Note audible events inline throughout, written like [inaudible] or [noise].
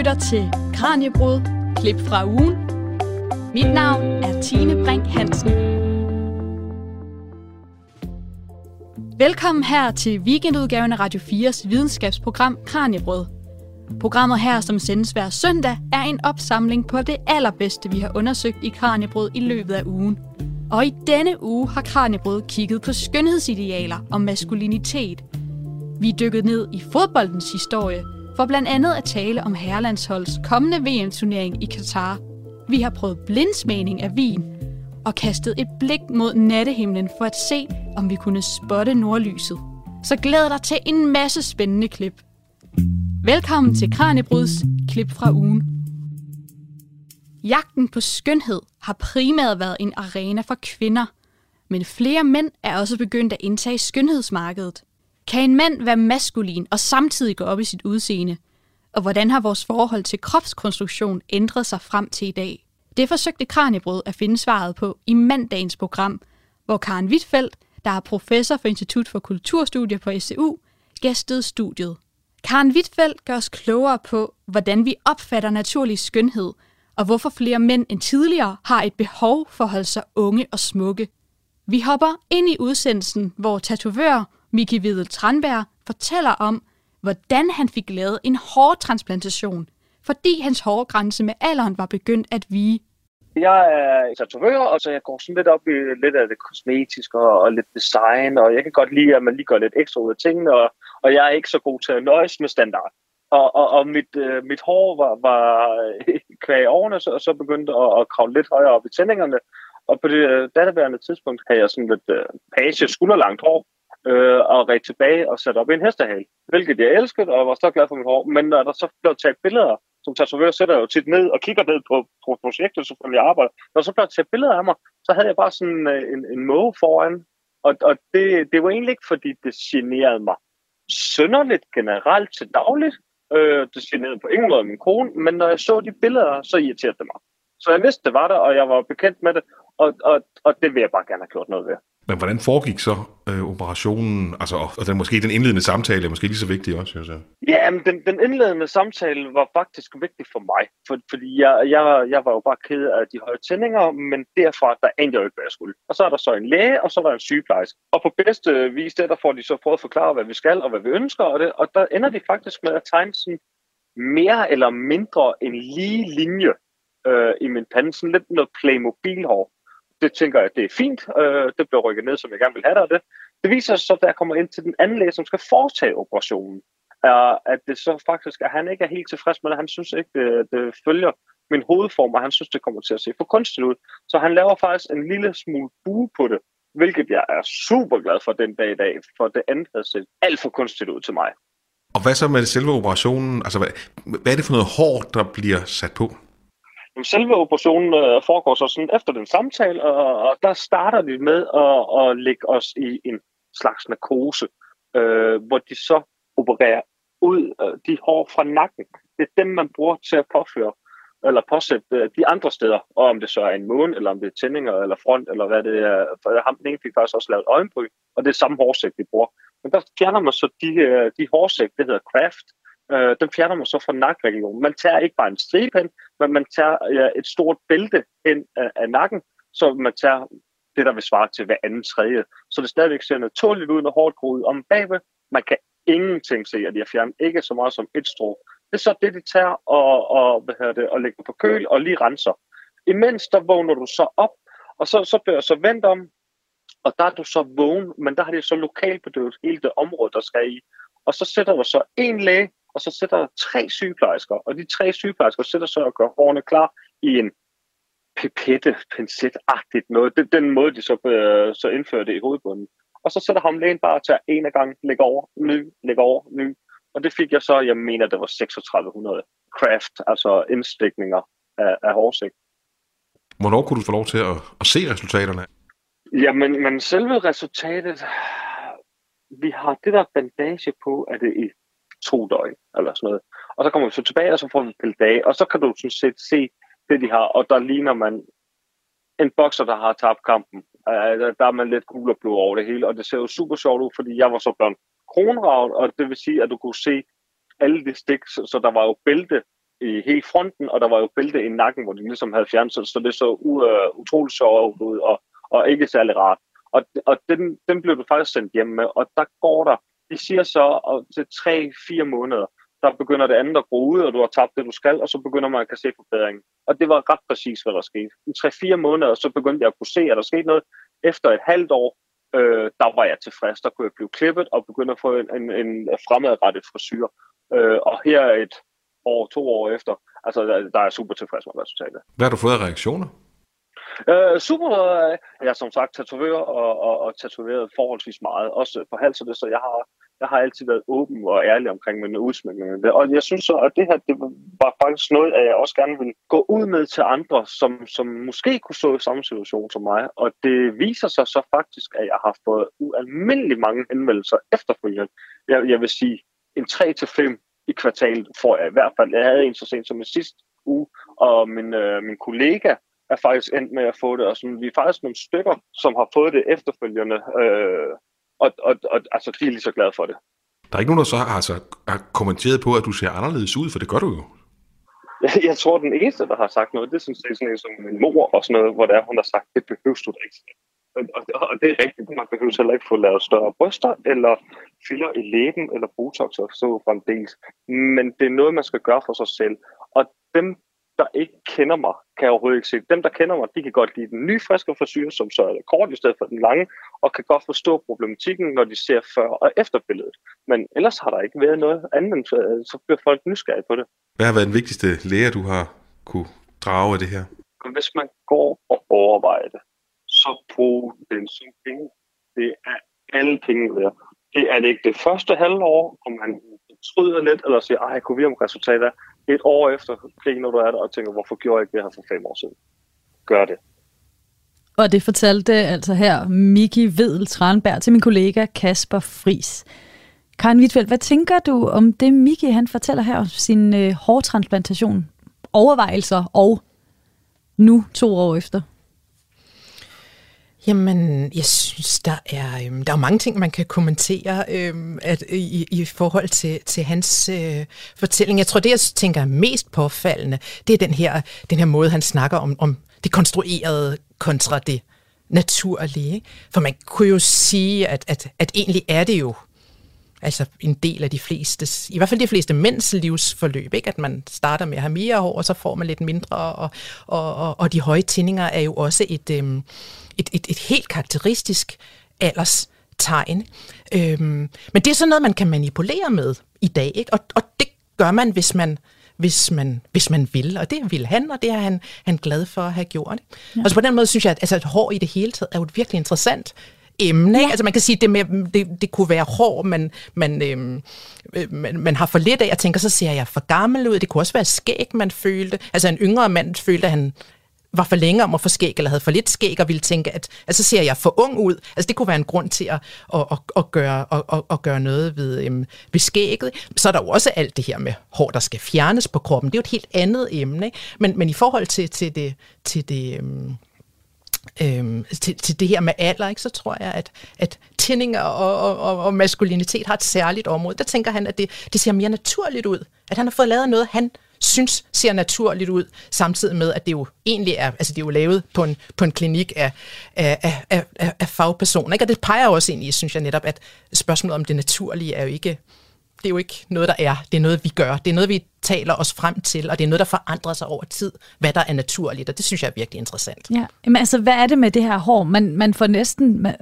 lytter til Kranjebrud, klip fra ugen. Mit navn er Tine Brink Hansen. Velkommen her til weekendudgaven af Radio 4's videnskabsprogram Kranjebrød. Programmet her, som sendes hver søndag, er en opsamling på det allerbedste, vi har undersøgt i Kranjebrød i løbet af ugen. Og i denne uge har Kranjebrød kigget på skønhedsidealer og maskulinitet. Vi er dykket ned i fodboldens historie, for blandt andet at tale om herrelandsholds kommende VM-turnering i Katar. Vi har prøvet blindsmagning af vin og kastet et blik mod nattehimlen for at se, om vi kunne spotte nordlyset. Så glæd dig til en masse spændende klip. Velkommen til Kranjebruds klip fra ugen. Jagten på skønhed har primært været en arena for kvinder, men flere mænd er også begyndt at indtage skønhedsmarkedet. Kan en mand være maskulin og samtidig gå op i sit udseende? Og hvordan har vores forhold til kropskonstruktion ændret sig frem til i dag? Det forsøgte Kranjebrød at finde svaret på i mandagens program, hvor Karen Wittfeldt, der er professor for Institut for Kulturstudier på SCU, gæstede studiet. Karen Wittfeldt gør os klogere på, hvordan vi opfatter naturlig skønhed, og hvorfor flere mænd end tidligere har et behov for at holde sig unge og smukke. Vi hopper ind i udsendelsen, hvor tatovør Miki Videl Tranberg fortæller om, hvordan han fik lavet en hårtransplantation, fordi hans hårgrænse med alderen var begyndt at vige. Jeg er tatovør, og så jeg går sådan lidt op i lidt af det kosmetiske og, og lidt design, og jeg kan godt lide, at man lige gør lidt ekstra ud af tingene, og, og jeg er ikke så god til at nøjes med standard. Og, og, og mit, øh, mit hår var, var [laughs] kvæg årene, så, så begyndte at, at kravle lidt højere op i tændingerne, og på det øh, datterværende tidspunkt havde jeg sådan lidt øh, page skulderlangt hår, øh, og ret tilbage og satte op i en hestehale, hvilket jeg elskede, og var så glad for mit hår. Men når der så blev taget billeder, som tatovør sætter jeg jo tit ned og kigger ned på, på projektet, som jeg arbejder. Når så blev taget billeder af mig, så havde jeg bare sådan øh, en, en måge foran, og, og det, det var egentlig ikke, fordi det generede mig sønderligt generelt til dagligt. Øh, det generede på ingen måde min kone, men når jeg så de billeder, så irriterede det mig. Så jeg vidste, det var der, og jeg var bekendt med det, og, og, og det vil jeg bare gerne have gjort noget ved. Men hvordan foregik så øh, operationen? Altså, og den, måske den indledende samtale er måske lige så vigtig også, synes jeg. Ja, men den, den indledende samtale var faktisk vigtig for mig, for, fordi jeg, jeg, jeg var jo bare ked af de høje tændinger, men derfra, der endte jeg jo ikke, hvad jeg skulle. Og så er der så en læge, og så er der en sygeplejerske. Og på bedste vis, der, der får de så prøvet at forklare, hvad vi skal, og hvad vi ønsker, og, det, og der ender de faktisk med at tegne sådan mere eller mindre en lige linje øh, i min pande, sådan lidt noget Playmobil-hår det tænker jeg, det er fint. Øh, det bliver rykket ned, som jeg gerne vil have det, det. Det viser sig så, da jeg kommer ind til den anden læge, som skal foretage operationen, er, at det så faktisk, at han ikke er helt tilfreds med det. Han synes ikke, det, det følger min hovedform, og han synes, det kommer til at se for kunstigt ud. Så han laver faktisk en lille smule bue på det, hvilket jeg er super glad for den dag i dag, for det andet havde set alt for kunstigt ud til mig. Og hvad så med selve operationen? Altså, hvad, hvad er det for noget hår, der bliver sat på? Selve operationen øh, foregår så sådan efter den samtale, og, og der starter de med at, at lægge os i en slags narkose, øh, hvor de så opererer ud øh, de hår fra nakken. Det er dem, man bruger til at påføre eller påsætte øh, de andre steder, og om det så er en måne, eller om det er tændinger, eller front, eller hvad det er. For ham den ene fik faktisk også lavet øjenbryn, og det er samme hårsæk, vi bruger. Men der fjerner man så de, øh, de hårsæk, det hedder craft, øh, den fjerner man så fra nakregionen. Man tager ikke bare en stribe hen, men man tager ja, et stort bælte hen øh, af nakken, så man tager det, der vil svare til hver anden tredje. Så det stadigvæk ser naturligt ud, når hårdt groet om bagved. Man kan ingenting se, at de har fjernet ikke så meget som et strå. Det er så det, de tager og, og, hvad hedder det, og lægger på køl og lige renser. Imens der vågner du så op, og så, så bliver jeg så vendt om, og der er du så vågen, men der har de så lokalbedøvet hele det område, der skal i. Og så sætter du så en læge, og så sætter der tre sygeplejersker, og de tre sygeplejersker sætter så og gør hårene klar i en pipette, pincet-agtigt noget. Det, den måde, de så, øh, så indfører det i hovedbunden. Og så sætter ham lægen bare til en af gang, lægge over, ny, lægge over, ny. Og det fik jeg så, jeg mener, det var 3600 craft, altså indstikninger af, af hårsæk. Hvornår kunne du få lov til at, at se resultaterne? Jamen, men selve resultatet, vi har det der bandage på, at det i to døgn, eller sådan noget. Og så kommer vi så tilbage, og så får vi pillet dage, og så kan du sådan set se det, de har, og der ligner man en bokser, der har tabt kampen. Uh, der er man lidt gul og blå over det hele, og det ser jo super sjovt ud, fordi jeg var så blevet kronravn, og det vil sige, at du kunne se alle de stik, så, så der var jo bælte i hele fronten, og der var jo bælte i nakken, hvor de ligesom havde fjernet sig, så det så uh, utroligt sjovt ud, og, og ikke særlig rart. Og, og den, den blev du faktisk sendt hjem med, og der går der, de siger så, at til 3-4 måneder, der begynder det andet at gro ud, og du har tabt det, du skal, og så begynder man at kan se forbedringen. Og det var ret præcis, hvad der skete. I 3-4 måneder, så begyndte jeg at kunne se, at der skete noget. Efter et halvt år, øh, der var jeg tilfreds. Der kunne jeg blive klippet og begynde at få en, en, en fremadrettet frisyr. Øh, og her et år, to år efter, altså der, der er jeg super tilfreds med resultatet. Hvad har du fået af reaktioner? Øh, super. Øh, jeg er som sagt tatovør og, og, og tatoveret forholdsvis meget, også på halsen, så jeg har jeg har altid været åben og ærlig omkring min udsmykning. Og jeg synes så, at det her det var faktisk noget, at jeg også gerne vil gå ud med til andre, som, som måske kunne stå i samme situation som mig. Og det viser sig så faktisk, at jeg har fået ualmindelig mange henvendelser efterfølgende. Jeg, jeg vil sige, en 3-5 i kvartalet får jeg i hvert fald. Jeg havde en så sent som i sidste uge, og min, øh, min kollega er faktisk endt med at få det, og sådan, vi er faktisk nogle stykker, som har fået det efterfølgende. Øh, og, og, og altså, de er lige så glade for det. Der er ikke nogen, der så har, altså, har kommenteret på, at du ser anderledes ud, for det gør du jo. Jeg, [laughs] jeg tror, den eneste, der har sagt noget, det er sådan, sådan en som min mor og sådan noget, hvor der hun har sagt, det behøves du da ikke. Og, og, og det er rigtigt, man behøver heller ikke få lavet større bryster, eller filler i læben, eller botox og så fremdeles. Men det er noget, man skal gøre for sig selv. Og dem, der ikke kender mig, kan jeg overhovedet ikke se. Dem, der kender mig, de kan godt lide den nye friske frisyr, som så er kort i stedet for den lange, og kan godt forstå problematikken, når de ser før og efter billedet. Men ellers har der ikke været noget andet, så bliver folk nysgerrige på det. Hvad har været den vigtigste lære, du har kunne drage af det her? Hvis man går og overvejer det, så brug den som penge. Det er alle penge værd. Det er det ikke det første halvår, om man tryder lidt, eller siger, ej, kunne vi om resultater et år efter griner du af det og tænker, hvorfor gjorde jeg ikke det her for fem år siden? Gør det. Og det fortalte altså her Miki Vedel Tranberg til min kollega Kasper Fris. Karen Wittfeldt, hvad tænker du om det, Miki han fortæller her om sin øh, hårtransplantation? Overvejelser og nu to år efter? Jamen, jeg synes, der er, øhm, der er mange ting, man kan kommentere øhm, at, i, i forhold til, til hans øh, fortælling. Jeg tror, det, jeg tænker er mest påfaldende, det er den her, den her måde, han snakker om, om det konstruerede kontra det naturlige. Ikke? For man kunne jo sige, at, at, at egentlig er det jo altså en del af de fleste, i hvert fald de fleste mænds livsforløb, ikke? at man starter med at have mere hår, og så får man lidt mindre, og, og, og, og de høje tændinger er jo også et, øhm, et, et, et helt karakteristisk alderstegn. Øhm, men det er sådan noget, man kan manipulere med i dag, ikke? Og, og det gør man, hvis man hvis man, hvis man vil, og det vil han, og det er han, han glad for at have gjort. Ja. Og så på den måde synes jeg, at altså, et hår i det hele taget er jo et virkelig interessant emne. Ja. Altså man kan sige, det, med, det, det kunne være hår, man, man, øhm, øh, man, man har for lidt af. Jeg tænker, så ser jeg for gammel ud. Det kunne også være skæg, man følte. Altså en yngre mand følte, at han var for længe om at få skæg, eller havde for lidt skæg, og ville tænke, at altså, så ser jeg for ung ud. Altså det kunne være en grund til at, at, at, at, gøre, at, at gøre noget ved, øhm, ved skægget. Så er der jo også alt det her med hår, der skal fjernes på kroppen. Det er jo et helt andet emne. Ikke? Men, men i forhold til, til det, til det øhm, øhm, altså til, til det her med alder, ikke, så tror jeg, at, at tændinger og, og, og maskulinitet har et særligt område. Der tænker han, at det, det ser mere naturligt ud. At han har fået lavet noget, han synes ser naturligt ud, samtidig med, at det jo egentlig er, altså det er jo lavet på en, på en klinik af, af, af, af, af fagpersoner. Ikke? Og det peger også ind i, synes jeg netop, at spørgsmålet om det naturlige er jo ikke, det er jo ikke noget, der er. Det er noget, vi gør. Det er noget, vi taler os frem til, og det er noget, der forandrer sig over tid, hvad der er naturligt, og det synes jeg er virkelig interessant. Ja, men altså, hvad er det med det her hår? Man, man får næsten... Man,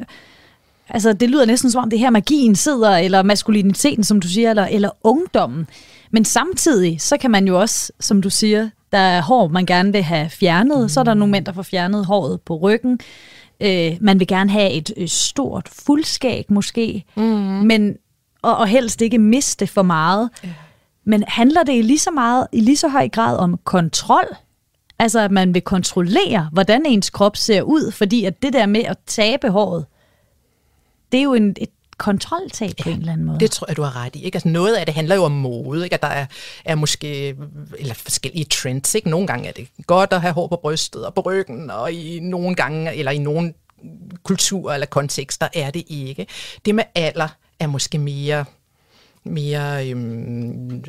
altså, det lyder næsten som om, det her magien sidder, eller maskuliniteten, som du siger, eller, eller ungdommen. Men samtidig, så kan man jo også, som du siger, der er hår, man gerne vil have fjernet. Mm. Så er der nogle mænd, der får fjernet håret på ryggen. Øh, man vil gerne have et, et stort fuldskæg måske, mm. men, og, og helst ikke miste for meget. Yeah. Men handler det i lige så meget, i lige så høj grad om kontrol? Altså, at man vil kontrollere, hvordan ens krop ser ud, fordi at det der med at tabe håret, det er jo en, et kontroltab ja, på en eller anden måde. Det tror jeg, du har ret i. Ikke? Altså noget af det handler jo om mode, ikke? at der er, er måske eller forskellige trends. Ikke? Nogle gange er det godt at have hår på brystet og på ryggen, og i nogle gange, eller i nogle kulturer eller kontekster er det ikke. Det med alder er måske mere mere øhm,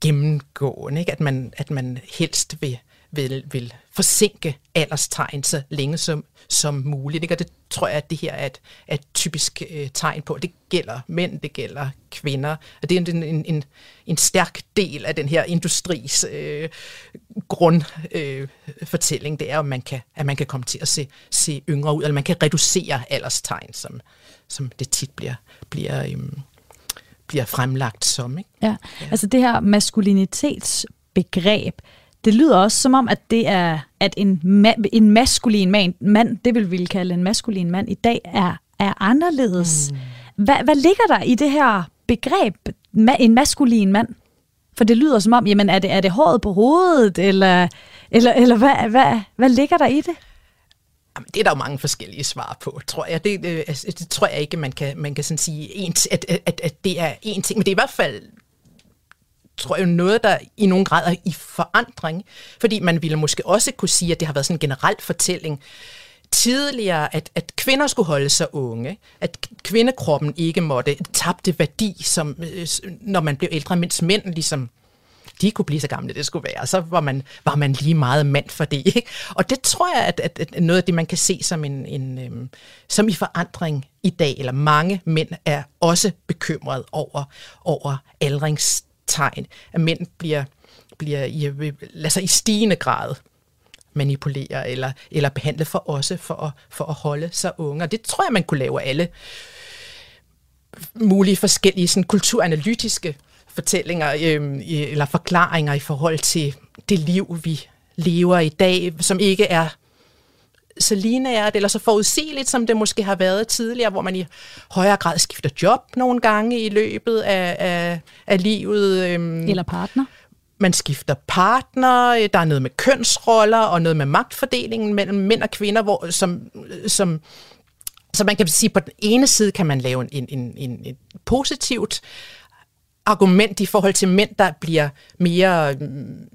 gennemgående, ikke? At, man, at man helst vil, vil, vil forsinke alderstegn så længe som, som muligt. Ikke? Og det tror jeg, at det her er et, er et typisk øh, tegn på. Det gælder mænd, det gælder kvinder. Og det er en, en, en, en stærk del af den her industris øh, grundfortælling. Øh, det er, at man, kan, at man kan komme til at se, se yngre ud, eller man kan reducere alderstegn, som, som det tit bliver, bliver, øh, bliver fremlagt som. Ikke? Ja. ja, altså det her maskulinitetsbegreb, det lyder også som om, at det er, at en, ma- en maskulin man, mand, det vil vi kalde en maskulin mand i dag, er, er anderledes. Mm. Hvad, hvad ligger der i det her begreb, ma- en maskulin mand? For det lyder som om, jamen er det, er det håret på hovedet, eller, eller, eller hvad, hvad, hvad ligger der i det? Jamen, det er der jo mange forskellige svar på, tror jeg. Det, øh, altså, det, det tror jeg ikke, man kan, man kan sådan sige, en, at, at, at det er en ting. Men det er i hvert fald tror jeg, noget, der i nogen grad er i forandring. Fordi man ville måske også kunne sige, at det har været sådan en generel fortælling tidligere, at, at kvinder skulle holde sig unge, at kvindekroppen ikke måtte tabte værdi, som, øh, når man blev ældre, mens mænd ligesom de kunne blive så gamle, det skulle være. Så var man, var man lige meget mand for det. Ikke? Og det tror jeg, at, at, at noget af det, man kan se som, en, en, øhm, som i forandring i dag, eller mange mænd er også bekymret over, over aldringstegn, at mænd bliver, bliver i, øh, lad sig i stigende grad manipulere eller, eller behandle for også for at, for at holde sig unge. Og det tror jeg, man kunne lave alle mulige forskellige sådan, kulturanalytiske fortællinger øh, eller forklaringer i forhold til det liv, vi lever i dag, som ikke er så lineært eller så forudsigeligt, som det måske har været tidligere, hvor man i højere grad skifter job nogle gange i løbet af, af, af livet. Øhm, eller partner. Man skifter partner, der er noget med kønsroller og noget med magtfordelingen mellem mænd og kvinder, hvor, som, som så man kan sige, at på den ene side kan man lave en, en, en, en positivt argument i forhold til mænd, der bliver mere mm,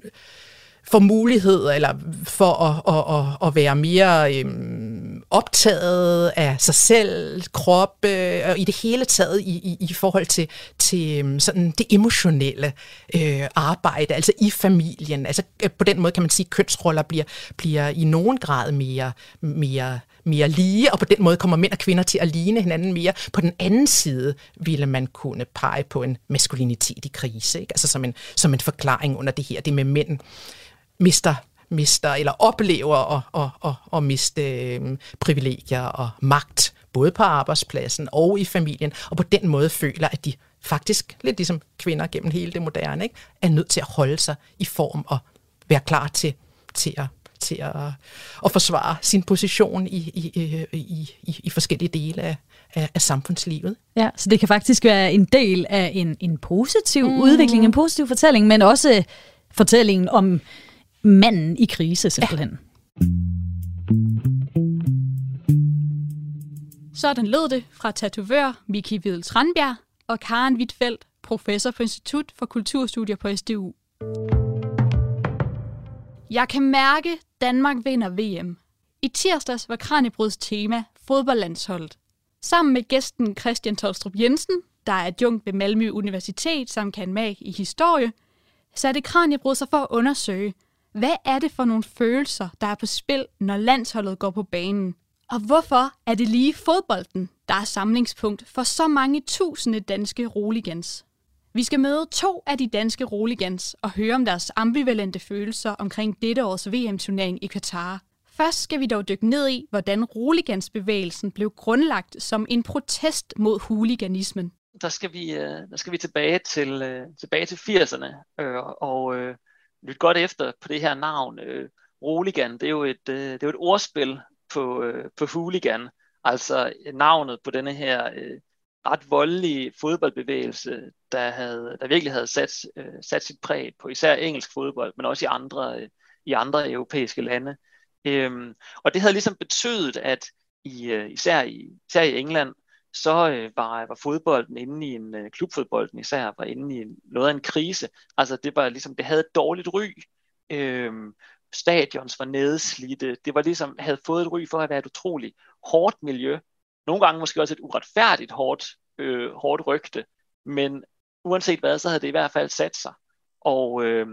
får mulighed eller for at, at, at, at være mere øhm, optaget af sig selv, krop øh, og i det hele taget i, i, i forhold til, til øhm, sådan det emotionelle øh, arbejde, altså i familien. Altså øh, på den måde kan man sige, at kønsroller bliver, bliver i nogen grad mere, mere mere lige, og på den måde kommer mænd og kvinder til at ligne hinanden mere. På den anden side ville man kunne pege på en maskulinitet i krise, ikke? altså som en, som en forklaring under det her, det med mænd mister mister eller oplever at, at, at, at miste øh, privilegier og magt, både på arbejdspladsen og i familien, og på den måde føler, at de faktisk, lidt ligesom kvinder gennem hele det moderne, ikke, er nødt til at holde sig i form og være klar til, til at til at, at forsvare sin position i, i, i, i, i forskellige dele af, af, af samfundslivet. Ja, så det kan faktisk være en del af en, en positiv mm. udvikling, en positiv fortælling, men også fortællingen om manden i krise simpelthen. Ja. Sådan lød det fra tatovør Miki Videls Tranbjerg og Karen Wittfeldt, professor på Institut for Kulturstudier på SDU. Jeg kan mærke, Danmark vinder VM. I tirsdags var Kranjebruds tema fodboldlandsholdet. Sammen med gæsten Christian Tolstrup Jensen, der er adjunkt ved Malmø Universitet samt kan mag i historie, satte Kranjebrud sig for at undersøge, hvad er det for nogle følelser, der er på spil, når landsholdet går på banen? Og hvorfor er det lige fodbolden, der er samlingspunkt for så mange tusinde danske roligans? Vi skal møde to af de danske roligans og høre om deres ambivalente følelser omkring dette års VM-turnering i Katar. Først skal vi dog dykke ned i, hvordan roligansbevægelsen blev grundlagt som en protest mod huliganismen. Der skal vi, øh, der skal vi tilbage til, øh, tilbage til 80'erne, øh, og lyt godt efter på det her navn. Øh, Roligan, det er jo et, øh, det er jo et ordspil på, øh, på hooligan, altså øh, navnet på denne her øh, ret voldelige fodboldbevægelse, der, havde, der virkelig havde sat, øh, sat sit præg på især engelsk fodbold, men også i andre, øh, i andre europæiske lande. Øhm, og det havde ligesom betydet, at i, øh, især, i, især i England, så øh, var, var fodbolden inde i en, øh, klubfodbolden især, var inde i en, noget af en krise. Altså det var ligesom, det havde et dårligt ry. Øhm, stadions var nedslidte. Det var ligesom, havde fået et ry for at være et utroligt hårdt miljø. Nogle gange måske også et uretfærdigt hårdt, øh, hårdt rygte. Men uanset hvad, så havde det i hvert fald sat sig. og øh,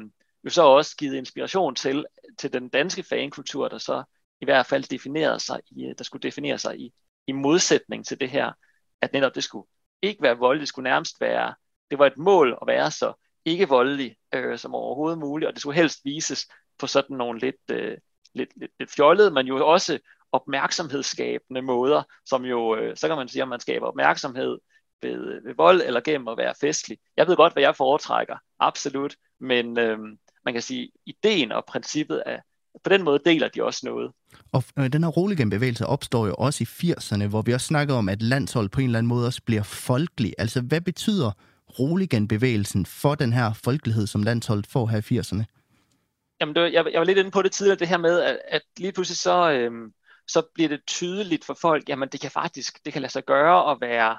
jo så også givet inspiration til, til den danske fankultur, der så i hvert fald definerede sig i, øh, der skulle definere sig i, i modsætning til det her, at netop det skulle ikke være voldeligt, det skulle nærmest være, det var et mål at være så ikke voldelig øh, som overhovedet muligt, og det skulle helst vises på sådan nogle lidt, øh, lidt, lidt, lidt fjollede, men jo også opmærksomhedsskabende måder, som jo, øh, så kan man sige, at man skaber opmærksomhed ved, ved vold eller gennem at være festlig. Jeg ved godt, hvad jeg foretrækker, absolut, men øh, man kan sige, ideen og princippet er, på den måde deler de også noget. Og øh, den her roligan-bevægelse opstår jo også i 80'erne, hvor vi også snakker om, at landshold på en eller anden måde også bliver folkelig. Altså, hvad betyder roligan-bevægelsen for den her folkelighed, som landsholdet får her i 80'erne? Jamen, det, jeg, jeg var lidt inde på det tidligere, det her med, at, at lige pludselig så, øhm, så bliver det tydeligt for folk, jamen det kan faktisk, det kan lade sig gøre at være,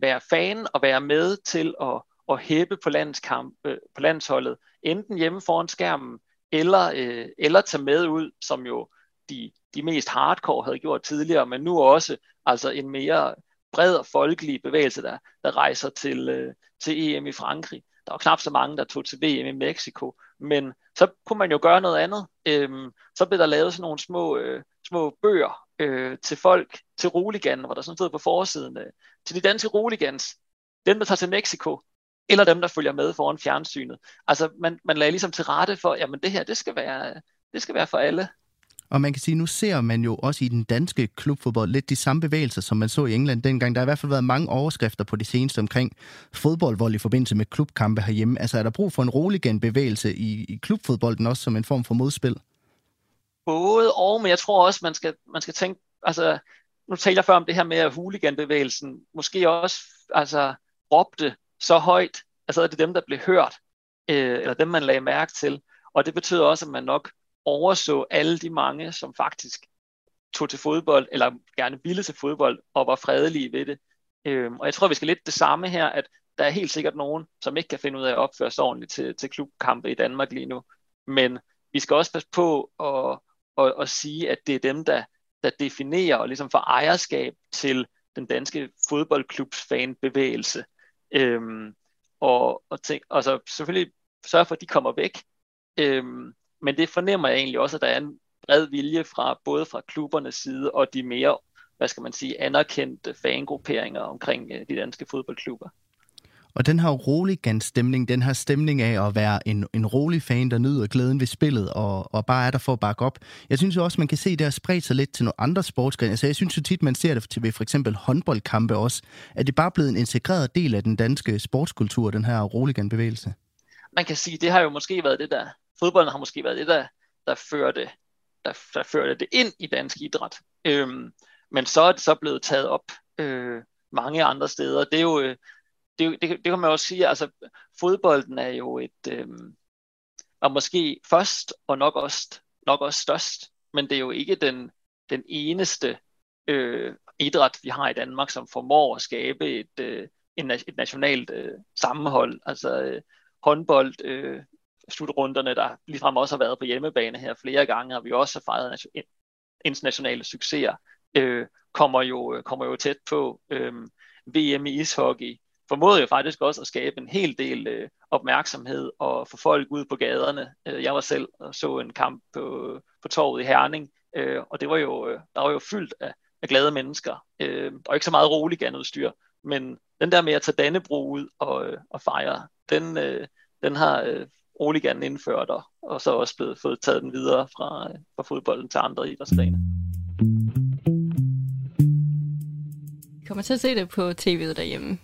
være fan og være med til at, at hæppe på, landskamp, øh, på landsholdet, enten hjemme foran skærmen, eller, øh, eller tage med ud, som jo de, de mest hardcore havde gjort tidligere, men nu også altså en mere bred og folkelig bevægelse, der, der rejser til, øh, til EM i Frankrig. Der var knap så mange, der tog til VM i Mexico, men så kunne man jo gøre noget andet. Øhm, så blev der lavet sådan nogle små, øh, små bøger øh, til folk, til roligan, hvor der sådan stod på forsiden, øh, til de danske roligans, dem der tager til Mexico, eller dem der følger med foran fjernsynet. Altså man, man lagde ligesom til rette for, jamen det her, det skal være, det skal være for alle. Og man kan sige, nu ser man jo også i den danske klubfodbold lidt de samme bevægelser, som man så i England dengang. Der har i hvert fald været mange overskrifter på det seneste omkring fodboldvold i forbindelse med klubkampe herhjemme. Altså er der brug for en rolig bevægelse i, i klubfodbolden også som en form for modspil? Både og, men jeg tror også, man skal, man skal tænke, altså nu taler jeg før om det her med, at huliganbevægelsen måske også altså, råbte så højt, altså at det er dem, der blev hørt, øh, eller dem, man lagde mærke til. Og det betyder også, at man nok overså alle de mange, som faktisk tog til fodbold, eller gerne ville til fodbold, og var fredelige ved det. Øh, og jeg tror, vi skal lidt det samme her, at der er helt sikkert nogen, som ikke kan finde ud af at opføre sig ordentligt til, til klubkampe i Danmark lige nu. Men vi skal også passe på at, at, at sige, at det er dem, der, der definerer og ligesom får ejerskab til den danske fodboldklubs fanbevægelse. Øhm, og, og, tænk, og så selvfølgelig sørge for, at de kommer væk. Øhm, men det fornemmer jeg egentlig også, at der er en bred vilje fra både fra klubbernes side og de mere, hvad skal man sige, anerkendte fangrupperinger omkring øh, de danske fodboldklubber. Og den her rolig stemning, den her stemning af at være en, en rolig fan, der nyder glæden ved spillet og, og bare er der for at bakke op. Jeg synes jo også, man kan se det har spredt sig lidt til nogle andre sportsgrene. Altså, jeg synes jo tit, man ser det til ved for eksempel håndboldkampe også, at det bare er blevet en integreret del af den danske sportskultur, den her rolig bevægelse. Man kan sige, det har jo måske været det, der fodbolden har måske været det, der, der, førte, der, der førte det ind i dansk idræt. Øhm, men så er det så blevet taget op øh, mange andre steder. Det er jo, øh, det, det, det kan man også sige, altså fodbolden er jo et, øh, var måske først og nok også, nok også størst, men det er jo ikke den, den eneste øh, idræt, vi har i Danmark, som formår at skabe et, øh, en, et nationalt øh, sammenhold. Altså øh, håndbold, øh, slutrunderne, der ligefrem også har været på hjemmebane her flere gange, og vi også har fejret internationale succeser, øh, kommer, jo, øh, kommer jo tæt på. Øh, VM i ishockey formåede jo faktisk også at skabe en hel del øh, opmærksomhed og få folk ud på gaderne. Øh, jeg var selv og så en kamp på, på torvet i Herning, øh, og det var jo, øh, der var jo fyldt af, af glade mennesker. Øh, og ikke så meget roligt udstyr, men den der med at tage Dannebro ud og, øh, og fejre, den, øh, den har øh, Oligan indført, og, og så også blevet fået taget den videre fra, øh, fra fodbolden til andre idrætsgrene. Kommer til at se det på tv'et derhjemme.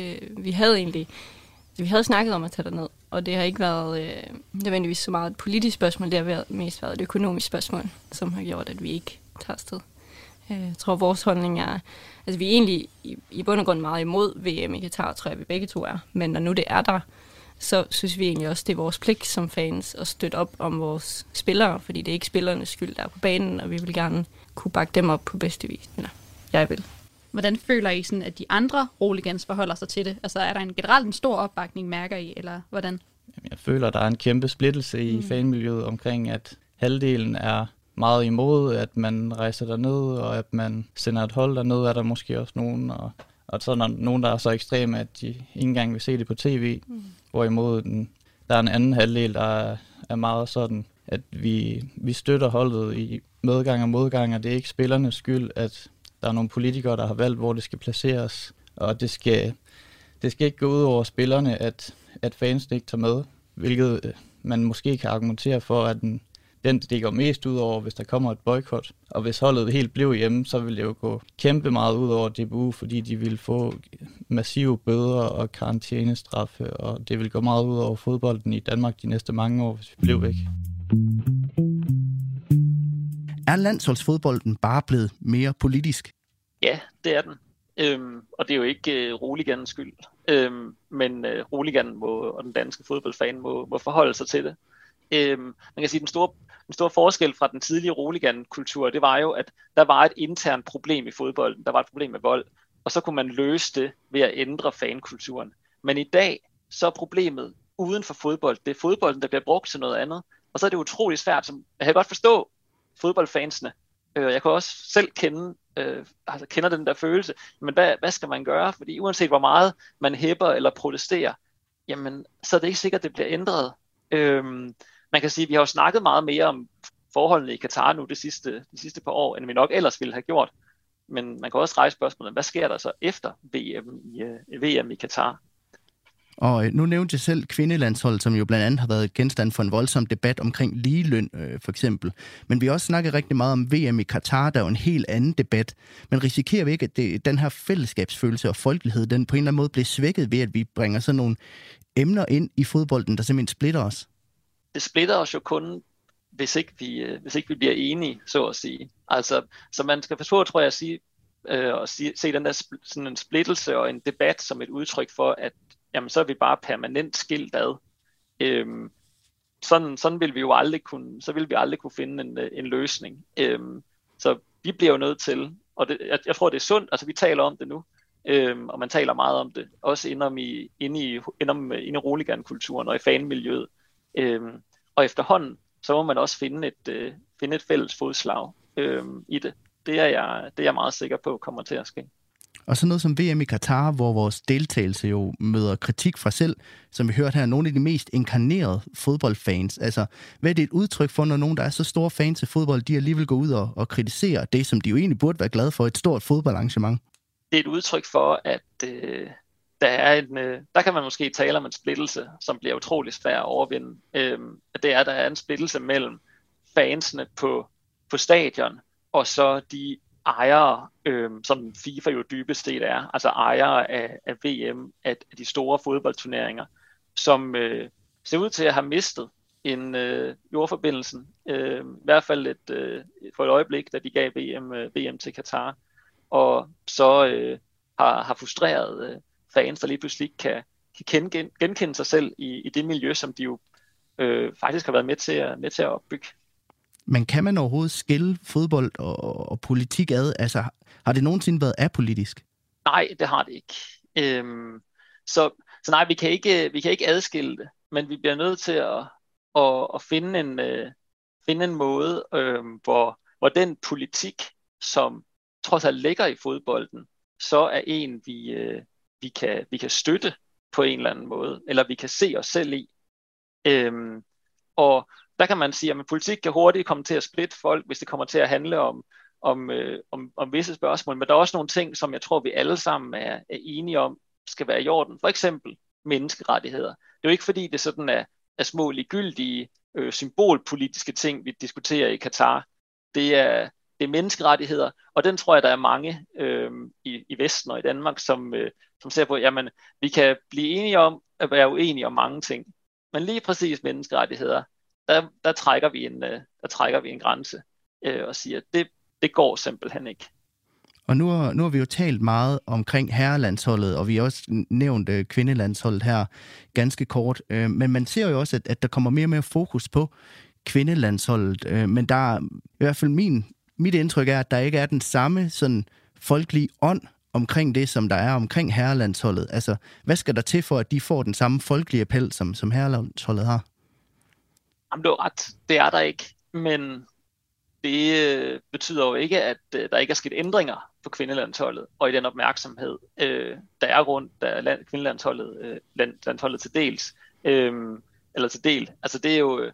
Øh, vi havde egentlig vi havde snakket om at tage ned, og det har ikke været øh, nødvendigvis så meget et politisk spørgsmål, det har været, mest været et økonomisk spørgsmål, som har gjort, at vi ikke tager afsted. Øh, jeg tror, vores holdning er, altså vi er egentlig i, i bund og grund meget imod VM i Katar, tror jeg, vi begge to er, men når nu det er der, så synes vi egentlig også, det er vores pligt som fans at støtte op om vores spillere, fordi det er ikke spillernes skyld, der er på banen, og vi vil gerne kunne bakke dem op på bedste vis. Eller jeg vil. Hvordan føler I, sådan, at de andre roligans forholder sig til det? Altså er der en generelt en stor opbakning, mærker I, eller hvordan? Jeg føler, at der er en kæmpe splittelse i mm. fanmiljøet omkring, at halvdelen er meget imod, at man rejser derned, og at man sender et hold derned, er der måske også nogen, og, og så er der nogen, der er så ekstreme, at de ikke engang vil se det på tv, mm. hvorimod den, der er en anden halvdel, der er, er meget sådan, at vi, vi støtter holdet i medgang og modgang, og det er ikke spillernes skyld, at der er nogle politikere, der har valgt, hvor det skal placeres, og det skal, det skal ikke gå ud over spillerne, at, at fans ikke tager med, hvilket øh, man måske kan argumentere for, at den, den det går mest ud over, hvis der kommer et boykot. Og hvis holdet helt blev hjemme, så ville det jo gå kæmpe meget ud over DBU, fordi de ville få massive bøder og karantænestraffe, og det vil gå meget ud over fodbolden i Danmark de næste mange år, hvis vi blev væk. Er landsholdsfodbolden bare blevet mere politisk? Ja, det er den. Øhm, og det er jo ikke øh, Roliganens skyld. Øhm, men øh, Roligan må, og den danske fodboldfan må, må forholde sig til det. Øhm, man kan sige, at den store, den store forskel fra den tidlige Roligan-kultur, det var jo, at der var et internt problem i fodbolden. Der var et problem med vold. Og så kunne man løse det ved at ændre fankulturen. Men i dag, så er problemet uden for fodbold. Det er fodbolden, der bliver brugt til noget andet. Og så er det utrolig svært. Som, jeg kan godt forstå fodboldfansene. Øh, jeg kan også selv kende, øh, altså kender den der følelse. Men hvad, hvad skal man gøre? Fordi uanset hvor meget man hæpper eller protesterer, jamen, så er det ikke sikkert, at det bliver ændret. Øh, man kan sige, at vi har jo snakket meget mere om forholdene i Katar nu de sidste, de sidste par år, end vi nok ellers ville have gjort. Men man kan også rejse spørgsmålet, hvad sker der så efter VM i, øh, VM i Katar? Og øh, nu nævnte jeg selv kvindelandsholdet, som jo blandt andet har været genstand for en voldsom debat omkring ligeløn, øh, for eksempel. Men vi har også snakket rigtig meget om VM i Katar, der er jo en helt anden debat. Men risikerer vi ikke, at det, den her fællesskabsfølelse og folkelighed, den på en eller anden måde bliver svækket ved, at vi bringer sådan nogle emner ind i fodbolden, der simpelthen splitter os? Det splitter os jo kun, hvis ikke vi, øh, hvis ikke vi bliver enige, så at sige. Altså, så man skal forstå, tror jeg, at sige, øh, og se den der sådan en splittelse og en debat som et udtryk for, at jamen så er vi bare permanent skilt ad. Øhm, sådan, sådan vil vi jo aldrig kunne, så vil vi aldrig kunne finde en, øh, en løsning. Øhm, så vi bliver jo nødt til, og det, jeg, jeg tror det er sundt, altså vi taler om det nu, øhm, og man taler meget om det, også indom i, inde i, indom, i, i Roligan-kulturen og i fanmiljøet. Øhm, og efterhånden, så må man også finde et, øh, finde et fælles fodslag øhm, i det. Det er, jeg, det er jeg meget sikker på kommer til at ske. Og så noget som VM i Katar, hvor vores deltagelse jo møder kritik fra selv, som vi hørte her, nogle af de mest inkarnerede fodboldfans. Altså, hvad er det et udtryk for, når nogen, der er så store fans af fodbold, de alligevel går ud og, og kritiserer det, som de jo egentlig burde være glade for, et stort fodboldarrangement? Det er et udtryk for, at øh, der, er en, øh, der kan man måske tale om en splittelse, som bliver utrolig svær at overvinde. Øh, det er, at der er en splittelse mellem fansene på, på stadion, og så de ejere, øh, som FIFA jo dybest set er, altså ejere af, af VM, af, af de store fodboldturneringer, som øh, ser ud til at have mistet en øh, jordforbindelsen, øh, i hvert fald et, øh, for et øjeblik, da de gav VM, øh, VM til Katar, og så øh, har, har frustreret øh, fans, der lige pludselig kan, kan gen, genkende sig selv i, i det miljø, som de jo øh, faktisk har været med til at, med til at opbygge. Men kan man overhovedet skille fodbold og, og politik ad? Altså, har det nogensinde været apolitisk? Nej, det har det ikke. Øhm, så, så nej, vi kan, ikke, øh, vi kan ikke adskille det, men vi bliver nødt til at, at, at finde, en, øh, finde en måde, øh, hvor, hvor den politik, som trods alt ligger i fodbolden, så er en, vi, øh, vi, kan, vi kan støtte på en eller anden måde, eller vi kan se os selv i. Øhm, og der kan man sige, at politik kan hurtigt komme til at splitte folk, hvis det kommer til at handle om, om, øh, om, om visse spørgsmål. Men der er også nogle ting, som jeg tror, vi alle sammen er, er enige om, skal være i orden. For eksempel menneskerettigheder. Det er jo ikke fordi, det sådan er, er små ligegyldige øh, symbolpolitiske ting, vi diskuterer i Katar. Det er, det er menneskerettigheder, og den tror jeg, der er mange øh, i, i Vesten og i Danmark, som, øh, som ser på, jamen, vi kan blive enige om at være uenige om mange ting. Men lige præcis menneskerettigheder, der, der, trækker, vi en, øh, der trækker vi en grænse øh, og siger, at det, det går simpelthen ikke. Og nu har, nu har vi jo talt meget omkring herrelandsholdet, og vi har også nævnt øh, kvindelandsholdet her ganske kort. Øh, men man ser jo også, at, at der kommer mere og mere fokus på kvindelandsholdet. Øh, men der er i hvert fald min, mit indtryk er, at der ikke er den samme sådan folkelige ånd omkring det, som der er omkring herrelandsholdet. Altså, hvad skal der til for, at de får den samme folkelige appel, som, som herrelandsholdet har? Jamen, du har ret. Det er der ikke. Men det øh, betyder jo ikke, at øh, der ikke er sket ændringer på kvindelandsholdet, og i den opmærksomhed, øh, der er rundt, der er land, kvindelandsholdet øh, land, landsholdet til dels. Øh, eller til del. Altså det er jo, øh,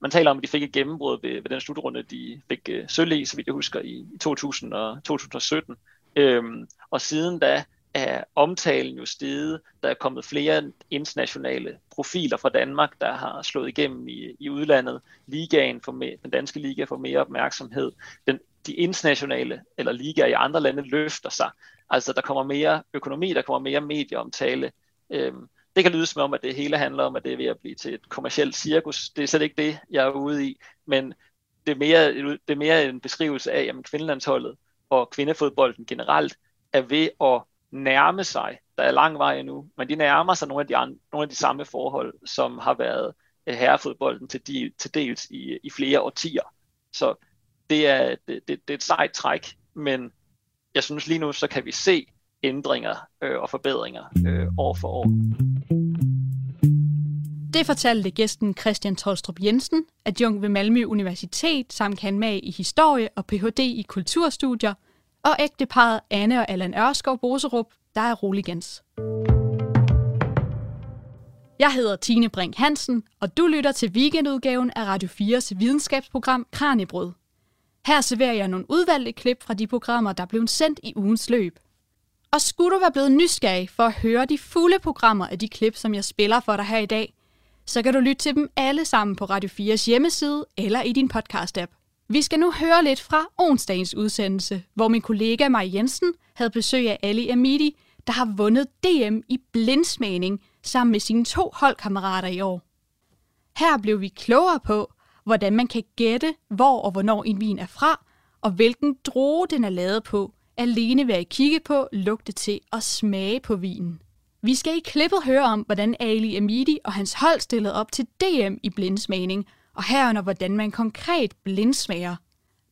man taler om, at de fik et gennembrud ved, ved den slutrunde, de fik øh, sølv i, så vidt jeg husker, i, i 2000 og 2017. Øhm, og siden da er omtalen jo steget. Der er kommet flere internationale profiler fra Danmark, der har slået igennem i, i udlandet. Ligaen for mere, den danske liga får mere opmærksomhed. Den, de internationale eller ligaer i andre lande løfter sig. Altså der kommer mere økonomi, der kommer mere medieomtale. Øhm, det kan lyde som om, at det hele handler om, at det er ved at blive til et kommersielt cirkus. Det er slet ikke det, jeg er ude i. Men det er mere, det er mere en beskrivelse af, at kvindelandsholdet og kvindefodbolden generelt er ved at nærme sig. Der er lang vej endnu, men de nærmer sig nogle af de, andre, nogle af de samme forhold, som har været øh, herrefodbolden til, de, til dels i, i flere årtier. Så det er, det, det, det er et sejt træk, men jeg synes lige nu, så kan vi se ændringer øh, og forbedringer øh, år for år. Det fortalte gæsten Christian Tolstrup Jensen, adjunkt ved Malmø Universitet, samt kan med i historie og Ph.D. i kulturstudier, og ægteparet Anne og Allan Ørskov Boserup, der er Roligens. Jeg hedder Tine Brink Hansen, og du lytter til weekendudgaven af Radio 4's videnskabsprogram Kranjebrød. Her serverer jeg nogle udvalgte klip fra de programmer, der blev sendt i ugens løb. Og skulle du være blevet nysgerrig for at høre de fulde programmer af de klip, som jeg spiller for dig her i dag, så kan du lytte til dem alle sammen på Radio 4's hjemmeside eller i din podcast-app. Vi skal nu høre lidt fra onsdagens udsendelse, hvor min kollega Maj Jensen havde besøg af Ali Amidi, der har vundet DM i blindsmagning sammen med sine to holdkammerater i år. Her blev vi klogere på, hvordan man kan gætte, hvor og hvornår en vin er fra, og hvilken droge den er lavet på, alene ved at kigge på, lugte til og smage på vinen. Vi skal i klippet høre om, hvordan Ali Amidi og hans hold stillede op til DM i blindsmagning, og herunder hvordan man konkret blindsmager.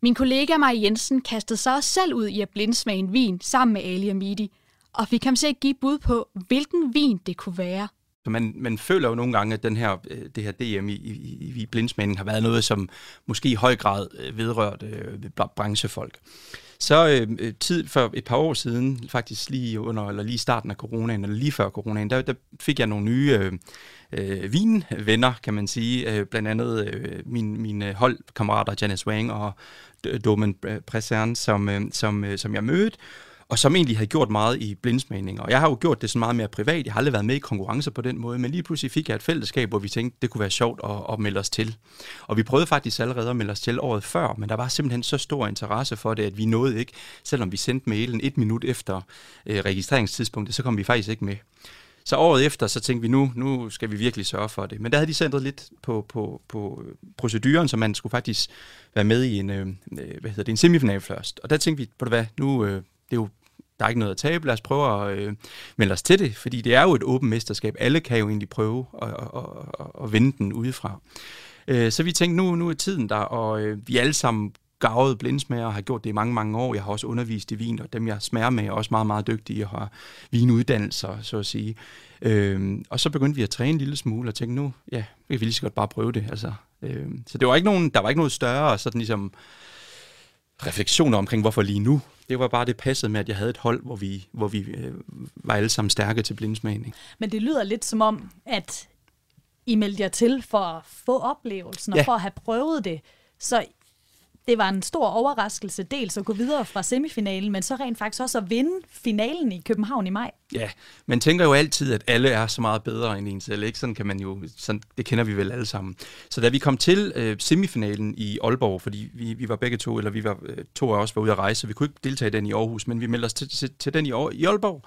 Min kollega Maja Jensen kastede sig også selv ud i at blindsmage en vin sammen med Ali Amidi, og fik ham til at give bud på, hvilken vin det kunne være. Så man, man føler jo nogle gange, at den her, øh, det her DM i, i, i blindsmagning har været noget, som måske i høj grad øh, vedrørt øh, branchefolk. Så øh, øh, tid for et par år siden, faktisk lige under eller lige starten af coronaen, eller lige før coronaen, der, der fik jeg nogle nye øh, øh, vinvenner, kan man sige. Øh, blandt andet øh, min, mine holdkammerater Janice Wang og Domen Presern, som, øh, som, øh, som jeg mødte og som egentlig havde gjort meget i blindsmagning. Og jeg har jo gjort det sådan meget mere privat. Jeg har aldrig været med i konkurrencer på den måde, men lige pludselig fik jeg et fællesskab, hvor vi tænkte, det kunne være sjovt at, at melde os til. Og vi prøvede faktisk allerede at melde os til året før, men der var simpelthen så stor interesse for det, at vi nåede ikke, selvom vi sendte mailen et minut efter øh, registreringstidspunktet, så kom vi faktisk ikke med. Så året efter, så tænkte vi, nu, nu skal vi virkelig sørge for det. Men der havde de sendt lidt på, på, på proceduren, så man skulle faktisk være med i en, øh, øh hvad hedder det, en semifinal først. Og der tænkte vi, på det hvad, nu, øh, det er jo der er ikke noget at tabe, lad os prøve at øh, melde os til det, fordi det er jo et åbent mesterskab. Alle kan jo egentlig prøve at, at, at, at vinde den udefra. Øh, så vi tænkte, nu, nu er tiden der, og øh, vi alle sammen gavede blindsmager og har gjort det i mange, mange år. Jeg har også undervist i vin, og dem jeg smager med er også meget, meget dygtige og har vinuddannelser, så at sige. Øh, og så begyndte vi at træne en lille smule og tænkte, nu ja, vi kan lige så godt bare prøve det. Altså, øh, så det var ikke nogen, der var ikke noget større sådan ligesom refleksioner omkring, hvorfor lige nu. Det var bare det passede med, at jeg havde et hold, hvor vi, hvor vi øh, var alle sammen stærke til blindsmagning. Men det lyder lidt som om, at I meldte jer til for at få oplevelsen og ja. for at have prøvet det. Så det var en stor overraskelse dels at gå videre fra semifinalen, men så rent faktisk også at vinde finalen i København i maj. Ja, man tænker jo altid, at alle er så meget bedre end en selv. Ikke? Sådan kan man jo, sådan, det kender vi vel alle sammen. Så da vi kom til øh, semifinalen i Aalborg, fordi vi, vi var begge to, eller vi var øh, to af os var ude at rejse, så vi kunne ikke deltage i den i Aarhus, men vi meldte os til, til, til den i, i Aalborg,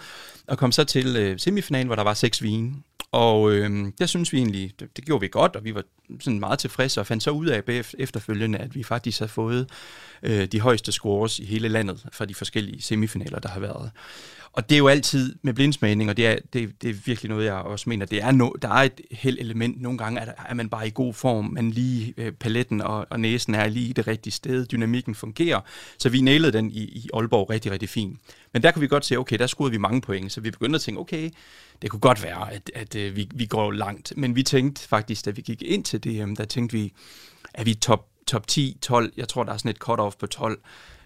og kom så til øh, semifinalen, hvor der var seks vine. Og øh, der synes vi egentlig, det, det gjorde vi godt, og vi var sådan meget tilfredse, og fandt så ud af efterfølgende, at vi faktisk havde fået øh, de højeste scores i hele landet fra de forskellige semifinaler, der har været. Og det er jo altid med blindsmagning, og det er, det, det er virkelig noget, jeg også mener, det er no, der er et held element. Nogle gange er, er man bare i god form, man lige øh, paletten og, og næsen er lige i det rigtige sted, dynamikken fungerer. Så vi nailede den i, i Aalborg rigtig, rigtig fint. Men der kunne vi godt se, okay, der scorede vi mange point, så vi begyndte at tænke, okay, det kunne godt være, at, at, at øh, vi, vi går langt. Men vi tænkte faktisk, da vi gik ind til DM, der tænkte vi, er vi top top 10, 12, jeg tror, der er sådan et cut-off på 12.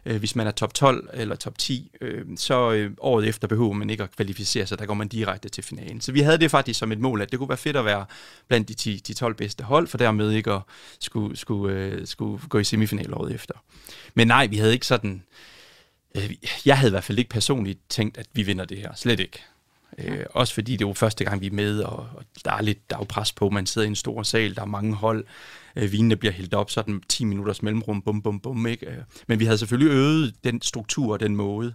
Øh, hvis man er top 12 eller top 10, øh, så øh, året efter behøver man ikke at kvalificere sig, der går man direkte til finalen. Så vi havde det faktisk som et mål, at det kunne være fedt at være blandt de 10, de 12 bedste hold, for dermed ikke at skulle, skulle, øh, skulle gå i semifinal året efter. Men nej, vi havde ikke sådan... Øh, jeg havde i hvert fald ikke personligt tænkt, at vi vinder det her. Slet ikke. Øh, også fordi det var første gang, vi er med, og, og der er lidt der er pres på. Man sidder i en stor sal, der er mange hold. Øh, vinene bliver hældt op, så er den 10 minutters mellemrum, bum, bum, bum. Ikke? Øh, men vi havde selvfølgelig øget den struktur og den måde.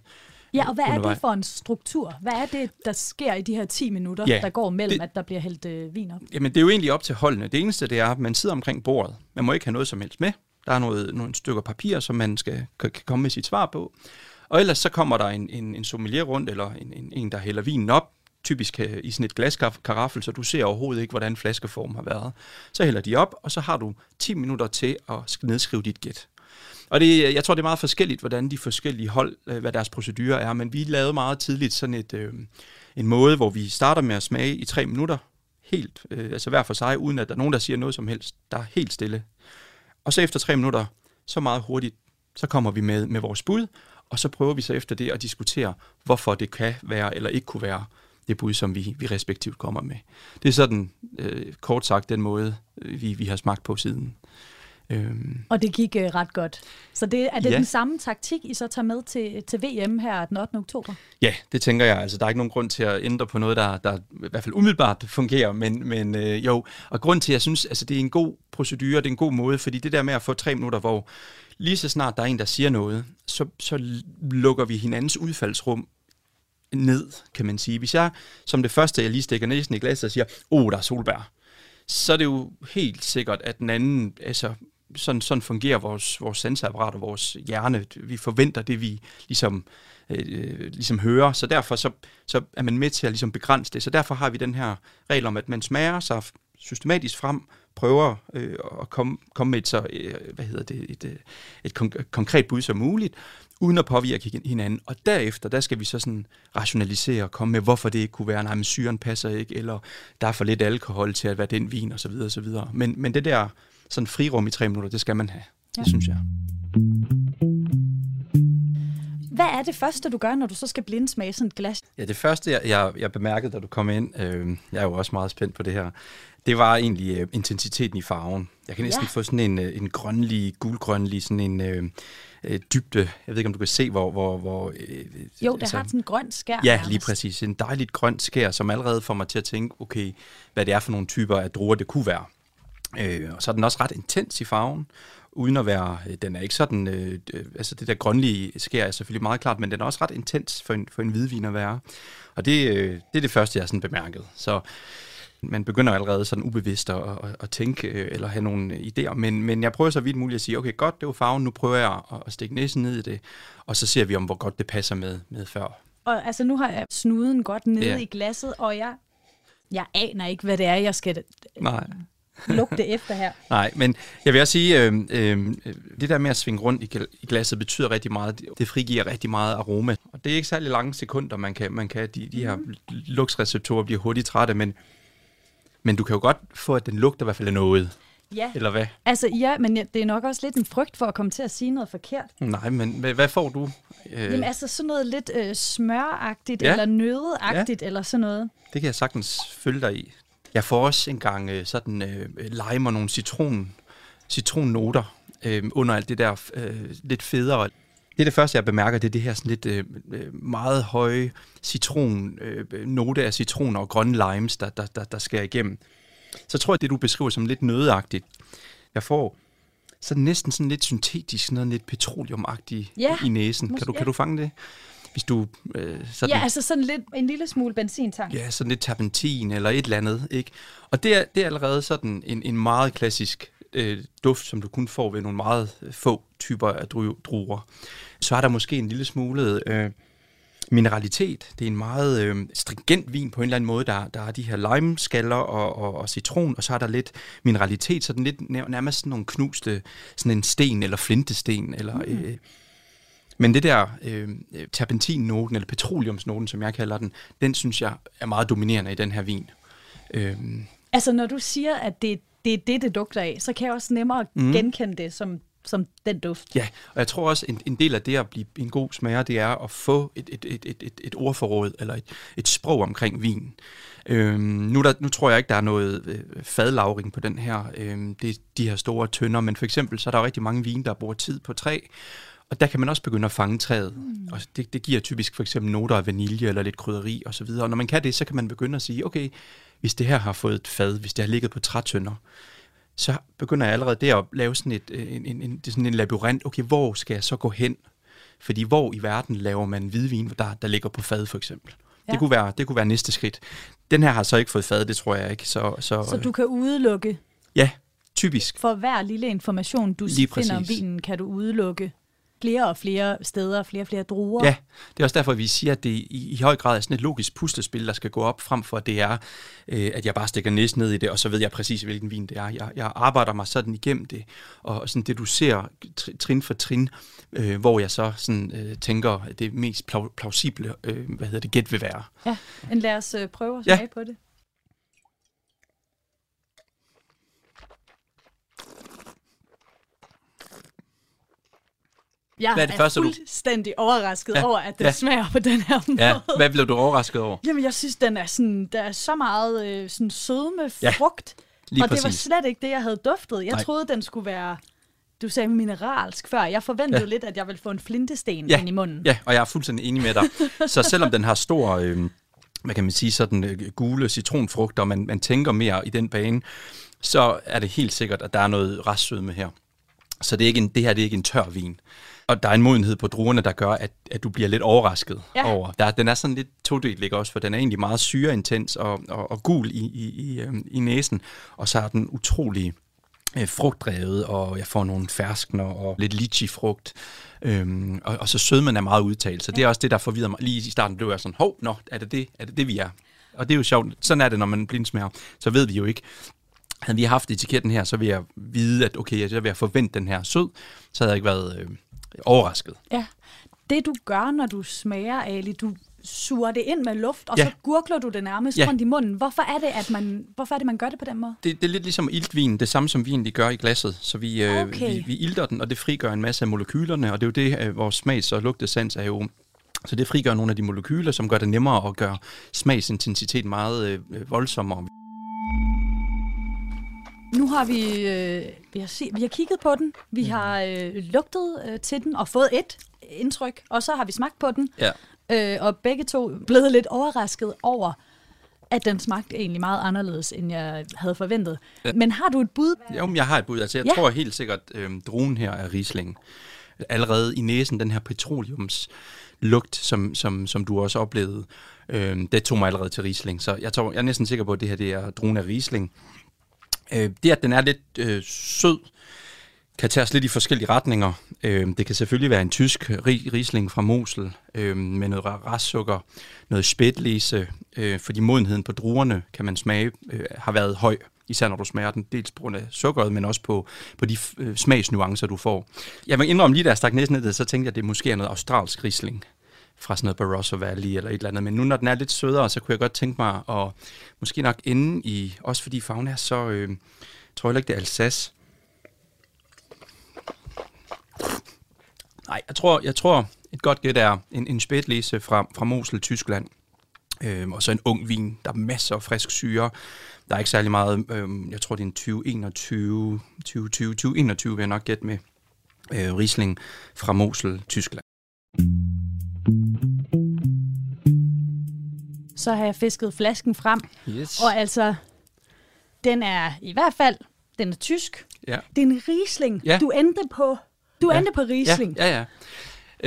Ja, og hvad er undervejs. det for en struktur? Hvad er det, der sker i de her 10 minutter, Ja, der går mellem, det- at der bliver hældt øh, vin op? Jamen, det er jo egentlig op til holdene. Det eneste, det er, at man sidder omkring bordet. Man må ikke have noget som helst med. Der er noget, nogle stykker papir, som man skal, kan, kan komme med sit svar på. Og ellers så kommer der en, en, en sommelier rundt, eller en, en, en, der hælder vinen op, typisk øh, i sådan et glaskaraffel, så du ser overhovedet ikke, hvordan flaskeformen har været. Så hælder de op, og så har du 10 minutter til at nedskrive dit gæt. Og det, øh, jeg tror, det er meget forskelligt, hvordan de forskellige hold, øh, hvad deres procedurer er, men vi lavede meget tidligt sådan et, øh, en måde, hvor vi starter med at smage i 3 minutter, helt, øh, altså hver for sig, uden at der er nogen, der siger noget som helst. Der er helt stille. Og så efter 3 minutter, så meget hurtigt, så kommer vi med, med vores bud, og så prøver vi så efter det at diskutere, hvorfor det kan være eller ikke kunne være det bud, som vi, vi respektivt kommer med. Det er sådan, øh, kort sagt, den måde, øh, vi, vi har smagt på siden. Øhm, Og det gik øh, ret godt. Så det, er det Ja. den samme taktik, I så tager med til, til VM her den 8. oktober? Ja, det tænker jeg. Altså, der er ikke nogen grund til at ændre på noget, der, der i hvert fald umiddelbart fungerer, men, men øh, jo. Og grund til, at jeg synes, altså, det er en god procedure, det er en god måde, fordi det der med at få tre minutter, hvor lige så snart der er en, der siger noget, så, så lukker vi hinandens udfaldsrum ned, kan man sige. Hvis jeg som det første, jeg lige stikker næsen i glasset og siger, oh, der er solbær, så er det jo helt sikkert, at den anden, altså sådan, sådan fungerer vores, vores sensorapparat og vores hjerne. Vi forventer det, vi ligesom, øh, ligesom hører, så derfor så, så er man med til at ligesom begrænse det. Så derfor har vi den her regel om, at man smager sig systematisk frem, prøver øh, at komme, komme med et så, øh, hvad hedder det, et, øh, et, et konkret bud som muligt, uden at påvirke hinanden. Og derefter, der skal vi så sådan rationalisere og komme med, hvorfor det ikke kunne være, nej, men syren passer ikke, eller der er for lidt alkohol til at være den vin, osv. osv. Men, men det der sådan frirum i tre minutter, det skal man have. Det Ja. synes jeg. Hvad er det første, du gør, når du så skal blindsmage sådan et glas? Ja, det første, jeg, jeg, jeg bemærkede, da du kom ind, øh, jeg er jo også meget spændt på det her, det var egentlig øh, intensiteten i farven. Jeg kan næsten ja. få sådan en, øh, en grønlig, gulgrønlig, sådan en øh, øh, dybde. Jeg ved ikke, om du kan se, hvor... hvor, hvor øh, Jo, det har sådan en grøn skær. Ja, lige præcis. En dejligt grønt skær, som allerede får mig til at tænke, okay, hvad det er for nogle typer af druer, det kunne være. Øh, og så er den også ret intens i farven, uden at være, øh, den er ikke sådan, øh, øh, altså det der grønlige skær er selvfølgelig meget klart, men den er også ret intens for en, for en hvidvin at være. Og det, øh, det er det første, jeg har sådan bemærket. Så man begynder allerede sådan ubevidst at, at, at tænke øh, eller have nogle idéer, men, men jeg prøver så vidt muligt at sige, okay, godt, det var farven, nu prøver jeg at, at stikke næsen ned i det, og så ser vi om, hvor godt det passer med, med før. Og altså, nu har jeg snuden godt nede Ja. i glasset, og jeg, jeg aner ikke, hvad det er, jeg skal Nej. lugte efter her. [laughs] Nej, men jeg vil også sige, øh, øh, det der med at svinge rundt i gl- i glasset betyder rigtig meget. Det frigiver rigtig meget aroma. Og det er ikke særlig lange sekunder, man kan. Man kan de, de her lugtsreceptorer bliver hurtigt trætte, men, men du kan jo godt få, at den lugter i hvert fald af noget. Ja. Eller hvad? Altså, ja, men ja, det er nok også lidt en frygt for at komme til at sige noget forkert. Nej, men hvad, hvad får du? Øh, Jamen altså sådan noget lidt øh, smøragtigt, Ja. eller nødeagtigt, eller sådan noget. Det kan jeg sagtens følge dig i. Jeg får også engang øh, sådan øh, lime og nogle citron, citronnoter øh, under alt det der øh, lidt federe. Det er det første, jeg bemærker, det er det her sådan lidt øh, øh, meget høje citron, øh, note af citroner og grønne limes, der, der, der, der skærer igennem. Så tror jeg, det du beskriver som lidt nødeagtigt. Jeg får så næsten sådan lidt syntetisk, sådan noget lidt petroleumagtigt Ja, i næsen. Kan du, ja. kan du fange det? Hvis du øh, sådan... Ja, altså sådan lidt en lille smule benzintank. Ja, sådan lidt terpentin eller et eller andet, ikke? Og det er, det er allerede sådan en, en meget klassisk øh, duft, som du kun får ved nogle meget øh, få typer af dru- druer. Så er der måske en lille smule øh, mineralitet. Det er en meget øh, stringent vin på en eller anden måde. Der, der er de her limeskaller og, og, og citron, og så er der lidt mineralitet, så den lidt nær- nærmest sådan nogle knuste, sådan en sten eller flintesten, eller... Mm. Øh, men det der øh, terpentinnoten, eller petroleumsnoten, som jeg kalder den, den synes jeg er meget dominerende i den her vin. Øh, Altså når du siger, at det er det er det, det dugter af, så kan jeg også nemmere Mm. genkende det som, som den duft. Ja, og jeg tror også, en, en del af det at blive en god smager, det er at få et, et, et, et, et, et ordforråd, eller et, et sprog omkring vin. Øhm, nu, der, nu tror jeg ikke, der er noget øh, fadlavring på den her, øhm, det er de her store tønder, men for eksempel, så er der jo rigtig mange vin, der bruger tid på træ, og der kan man også begynde at fange træet. Mm. Og det, det giver typisk for eksempel noter af vanilje eller lidt krydderi osv. Og når man kan det, så kan man begynde at sige, okay, hvis det her har fået et fad, hvis det har ligget på trætønder, så begynder jeg allerede der at lave sådan, et, øh, en, en, en, sådan en labyrint. Okay, hvor skal jeg så gå hen? Fordi hvor i verden laver man hvidvin, der, der ligger på fad for eksempel? Ja. Det, kunne være, det kunne være næste skridt. Den her har så ikke fået fad, det tror jeg ikke. Så, så, Så du kan udelukke, Ja, typisk. for hver lille information, du Lige finder om vinen, kan du udelukke flere og flere steder, flere og flere druer. Ja, det er også derfor, vi siger, at det i, i høj grad er sådan et logisk puslespil, der skal gå op, frem for at det er, øh, at jeg bare stikker næsen ned i det, og så ved jeg præcis, hvilken vin det er. Jeg, jeg arbejder mig sådan igennem det, og sådan det, du ser tr- trin for trin, øh, hvor jeg så sådan, øh, tænker, at det mest plau- plausible, øh, hvad hedder det, gæt vil være. ja. Men lad os øh, prøve at Ja. smage på det. Jeg Hvad er det er første, du- fuldstændig overrasket Ja. over, at den Ja. smager på den her måde. Ja, hvad blev du overrasket over? Jamen, jeg synes, den er sådan, der er så meget øh, sådan sødme, Ja, frugt. lige og det var præcis. slet ikke det, jeg havde duftet. Jeg Nej. Troede, den skulle være, du sagde mineralsk før. Jeg forventede Ja. lidt, at jeg ville få en flintesten Ja. ind i munden. Ja, og jeg er fuldstændig enig med dig. [laughs] så selvom den har stor, øh, hvad kan man sige, sådan øh, gule citronfrugter, og man, man tænker mere i den bane, så er det helt sikkert, at der er noget restsødme her. Så det, er ikke en, det her det er ikke en tør vin. Og der er en modenhed på druerne, der gør, at, at du bliver lidt overrasket Ja. over. Der, den er sådan lidt todelt, ikke også? For den er egentlig meget syreintens og, og, og gul i, i, i, øhm, i næsen. Og så er den utrolig øh, frugtdrevet, og jeg får nogle ferskner og lidt lychee-frugt. Øhm, og, og så sødmen er meget udtalt, så det er også det, der forvirrer mig. Lige i starten blev jeg sådan, hov, nå, er det det, er det, det vi er? Og det er jo sjovt. Sådan er det, når man blindsmager. Så ved vi jo ikke. Havde vi haft etiketten her, så ville jeg vide, at okay, så vil jeg forvente den her sød. Så havde jeg ikke været øh, overrasket. Ja. Det du gør, når du smager, Ali, du suger det ind med luft, og Ja. så gurgler du det nærmest Ja. rundt i munden. Hvorfor er det, at man, hvorfor er det, man gør det på den måde? Det, det er lidt ligesom iltvin, det samme som vin, de gør i glasset. Så vi, øh, Okay. vi, vi ilter den, og det frigør en masse af molekylerne, og det er jo det, øh, vores smags- og lugtesans er jo så det frigør nogle af de molekyler, som gør det nemmere at gøre smagsintensiteten meget øh, voldsommere. Nu har vi, øh, vi, har se, vi har kigget på den, vi har øh, lugtet øh, til den og fået et indtryk, og så har vi smagt på den. Ja. Øh, og begge to blevet lidt overrasket over, at den smagte egentlig meget anderledes, end jeg havde forventet. Ja. Men har du et bud? Jo, men jeg har et bud. Altså, jeg Ja. tror helt sikkert, at øh, druen her er Riesling. Allerede i næsen, den her petroleums lugt, som, som, som du også oplevede, øh, det tog mig allerede til Riesling. Så jeg, tror, jeg er næsten sikker på, at det her det er druen af Riesling. Øh, det, at den er lidt øh, sød, kan tage os lidt i forskellige retninger. Øh, det kan selvfølgelig være en tysk ri- Riesling fra Mosel øh, med noget restsukker, noget spætlise, øh, fordi modenheden på druerne, kan man smage, øh, har været høj, især når du smager den, dels på grund af sukkeret, men også på, på de øh, smagsnuancer, du får. Jeg vil indrømme lige, da jeg stak næsen ned så tænkte jeg, at det måske er noget australsk Riesling fra sådan noget Barossa Valley eller et eller andet. Men nu, når den er lidt sødere, så kunne jeg godt tænke mig at måske nok ende i, også fordi farven er så, øh, tror jeg ikke, det er Alsace, Nej, jeg tror, jeg tror et godt gæt er en, en spætlese fra, fra Mosel, Tyskland. Øhm, og så en ung vin. Der er masser af frisk syre. Der er ikke særlig meget, øhm, jeg tror det er en 2021, 2020, 2021 vil jeg nok gætte med. Øh, Riesling fra Mosel, Tyskland. Så har jeg fisket flasken frem, Yes. og altså, den er i hvert fald, den er tysk. Ja. Det er en Riesling. Ja. Du endte på, du Ja. endte på Riesling. Ja, ja, ja.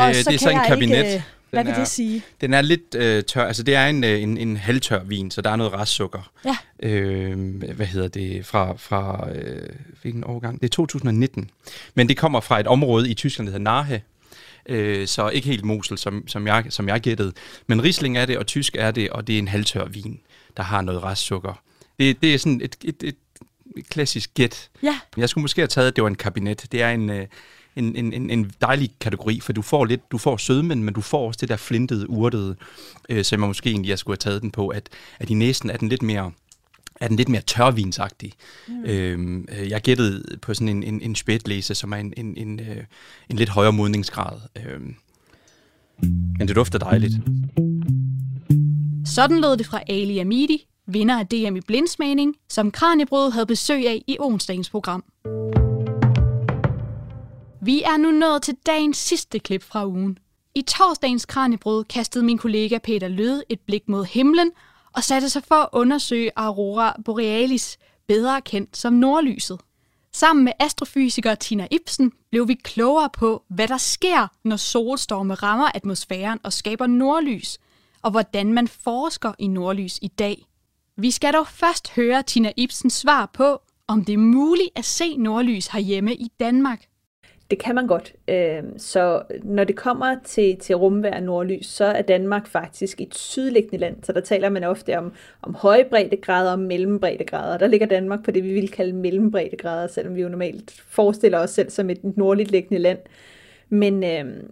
Og Øh, så det er så en kabinet. ikke, øh, hvad vil det sige? Den er lidt øh, tør, altså det er en, øh, en, en halvtør vin, så der er noget restsukker. Ja. Øh, hvad hedder det, fra, fra øh, hvilken årgang? Det er 2019. Men det kommer fra et område i Tyskland, der hedder Nahe, øh, så ikke helt Mosel, som, som, jeg, som jeg gættede. Men Riesling er det, og tysk er det, og det er en halvtør vin, der har noget restsukker. Det, det er sådan et, et, et, et klassisk gæt. Ja. Jeg skulle måske have taget, at det var en kabinet. Det er en, øh, en, en, en, dejlig kategori, for du får lidt, du får sødmen, men du får også det der flintede, urtede, øh, som jeg måske egentlig jeg skulle have taget den på, at, at i næsen er den lidt mere er den lidt mere tørvinsagtig. Mm. Øhm, øh, jeg gættede på sådan en, en, en spætlæse, som er en, en, en, øh, en lidt højere modningsgrad. Øhm, men det dufter dejligt. Sådan lød det fra Ali Amidi, vinder af DM i blindsmagning, som Kranjebrød havde besøg af i onsdagens program. Vi er nu nået til dagens sidste klip fra ugen. I torsdagens Kranjebrød kastede min kollega Peter Løde et blik mod himlen og satte sig for at undersøge Aurora Borealis, bedre kendt som nordlyset. Sammen med astrofysiker Tina Ibsen blev vi klogere på, hvad der sker, når solstorme rammer atmosfæren og skaber nordlys, og hvordan man forsker i nordlys i dag. Vi skal dog først høre Tina Ibsens svar på, om det er muligt at se nordlys herhjemme i Danmark. Det kan man godt. Øhm, så når det kommer til, til rumvær og nordlys, så er Danmark faktisk et sydliggende land. Så der taler man ofte om, om høje breddegrader og mellembreddegrader. Der ligger Danmark på det, vi vil kalde mellembreddegrader, selvom vi jo normalt forestiller os selv som et nordligt liggende land. Men, øhm,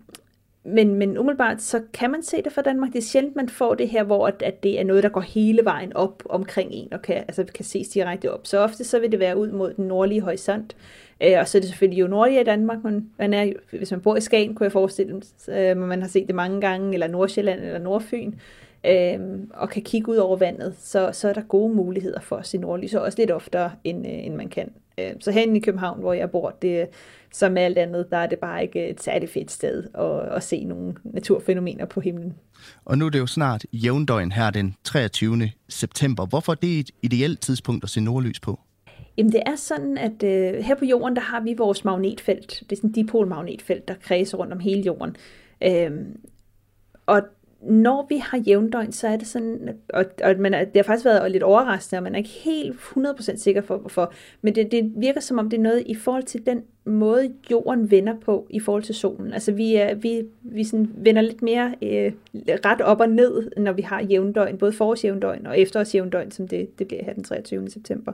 men, men umiddelbart så kan man se det fra Danmark. Det er sjældent, man får det her, hvor at, at det er noget, der går hele vejen op omkring en og kan, altså, kan ses direkte op. Så ofte så vil det være ud mod den nordlige horisont. Øh, og så er det selvfølgelig jo nordligere i Danmark. Man, man er, hvis man bor i Skagen, kunne jeg forestille mig, øh, man har set det mange gange, eller Nordsjælland eller Nordfyn, øh, og kan kigge ud over vandet, så, så er der gode muligheder for at se nordlys, og også lidt oftere, end, øh, end man kan. Øh, så herinde i København, hvor jeg bor, det, som alt andet, der er det bare ikke et særligt fedt sted at, at se nogle naturfænomener på himlen. Og nu er det jo snart jævndøgn her den 23. september. Hvorfor er det et ideelt tidspunkt at se nordlys på? Jamen det er sådan, at øh, her på jorden, der har vi vores magnetfelt. Det er sådan et dipolmagnetfelt, der kredser rundt om hele jorden. Øhm, og når vi har jævndøgn, så er det sådan, og, og man, det har faktisk været lidt overraskende, og man er ikke helt 100% sikker for, hvorfor, men det, det virker som om, det er noget i forhold til den måde, jorden vender på i forhold til solen. Altså vi, er, vi, vi sådan vender lidt mere øh, ret op og ned, når vi har jævndøgn, både forårsjævndøgn og efterårsjævndøgn, som det, det bliver her den 23. september.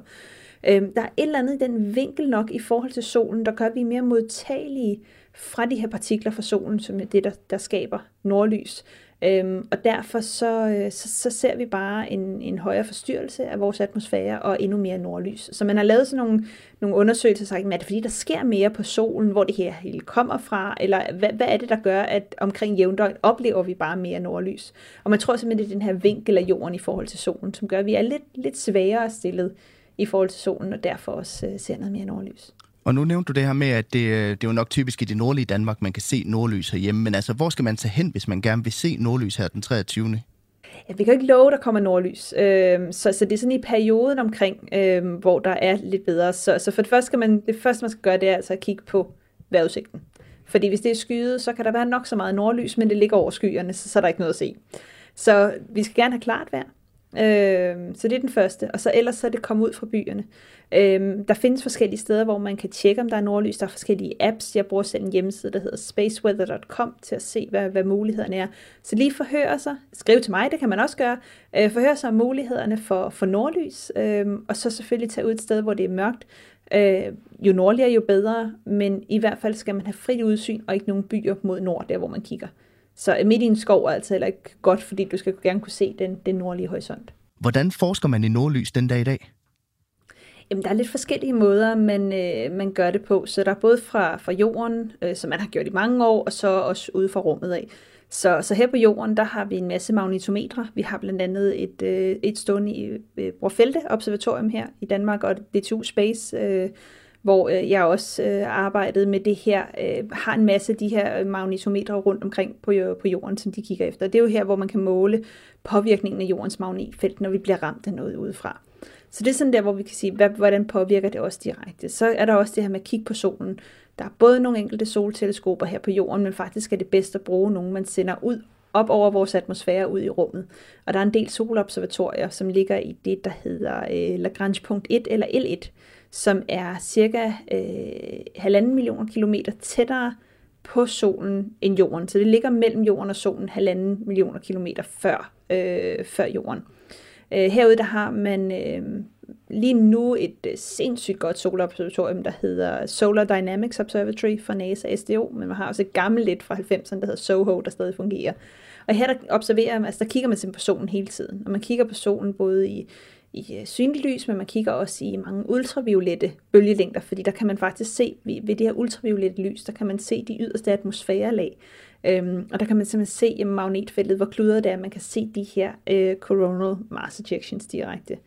Øhm, der er et eller andet i den vinkel nok i forhold til solen, der gør, at vi er mere modtagelige fra de her partikler fra solen, som er det, der, der skaber nordlys. Øhm, og derfor så, øh, så, så ser vi bare en, en højere forstyrrelse af vores atmosfære og endnu mere nordlys. Så man har lavet sådan nogle, nogle undersøgelser og sagt, er det fordi, der sker mere på solen, hvor det her hele kommer fra, eller hvad, hvad er det, der gør, at omkring jævndøgn oplever vi bare mere nordlys? Og man tror simpelthen, det er den her vinkel af jorden i forhold til solen, som gør, at vi er lidt, lidt sværere stillet i forhold til solen, og derfor også øh, ser noget mere nordlys. Og nu nævnte du det her med, at det, øh, det er jo nok typisk i det nordlige Danmark, man kan se nordlys herhjemme. Men altså, hvor skal man tage hen, hvis man gerne vil se nordlys her den 23. Ja, vi kan ikke love, at der kommer nordlys. Øh, så, så det er sådan i perioden omkring, øh, hvor der er lidt bedre. Så, så for det første, skal man, det første, man skal gøre, det er altså at kigge på vejrudsigten. Fordi hvis det er skyet, så kan der være nok så meget nordlys, men det ligger over skyerne, så, så er der ikke noget at se. Så vi skal gerne have klart vejr. Øh, så det er den første. Og så ellers så er det komme ud fra byerne. Øh, der findes forskellige steder, hvor man kan tjekke, om der er nordlys. Der er forskellige apps. Jeg bruger selv en hjemmeside, der hedder spaceweather.com til at se, hvad, hvad mulighederne er. Så lige forhør sig. Skriv til mig, det kan man også gøre. Øh, forhør sig om mulighederne for, for nordlys. Øh, og så selvfølgelig tage ud et sted, hvor det er mørkt. Øh, jo nordligere, jo bedre. Men i hvert fald skal man have frit udsyn og ikke nogen byer mod nord, der hvor man kigger. Så midt i en skov er altså heller ikke godt, fordi du skal gerne kunne se den, den nordlige horisont. Hvordan forsker man i nordlys den dag i dag? Jamen, der er lidt forskellige måder, man, øh, man gør det på. Så der er både fra, fra jorden, øh, som man har gjort i mange år, og så også ude fra rummet af. Så, så her på jorden, der har vi en masse magnetometre. Vi har blandt andet et, øh, et stående i øh, Brofelte Observatorium her i Danmark, og DTU Space, øh, hvor øh, jeg også øh, arbejdede med det her, øh, har en masse af de her øh, magnetometre rundt omkring på, øh, på jorden, som de kigger efter. Det er jo her, hvor man kan måle påvirkningen af jordens magnetfelt, når vi bliver ramt af noget udefra. Så det er sådan der, hvor vi kan sige, hvad, hvordan påvirker det os direkte. Så er der også det her med at kigge på solen. Der er både nogle enkelte solteleskoper her på jorden, men faktisk er det bedst at bruge nogle, man sender ud op over vores atmosfære ud i rummet. Og der er en del solobservatorier, som ligger i det, der hedder øh, Lagrange punkt 1 eller L1, som er cirka øh, halvanden millioner kilometer tættere på solen end jorden. Så det ligger mellem jorden og solen halvanden millioner kilometer før, øh, før jorden. Øh, herude der har man øh, lige nu et øh, sindssygt godt solobservatorium, der hedder Solar Dynamics Observatory fra NASA SDO, men man har også et gammelt et fra 90'erne, der hedder SOHO, der stadig fungerer. Og her der observerer man, altså der kigger man simpelthen på solen hele tiden, og man kigger på solen både i i øh, synligt lys, men man kigger også i mange ultraviolette bølgelængder, fordi der kan man faktisk se, ved det her ultraviolette lys, der kan man se de yderste atmosfærelag, øhm, og der kan man simpelthen se i magnetfeltet, hvor kludret det er, man kan se de her øh, coronal mass ejections direkte.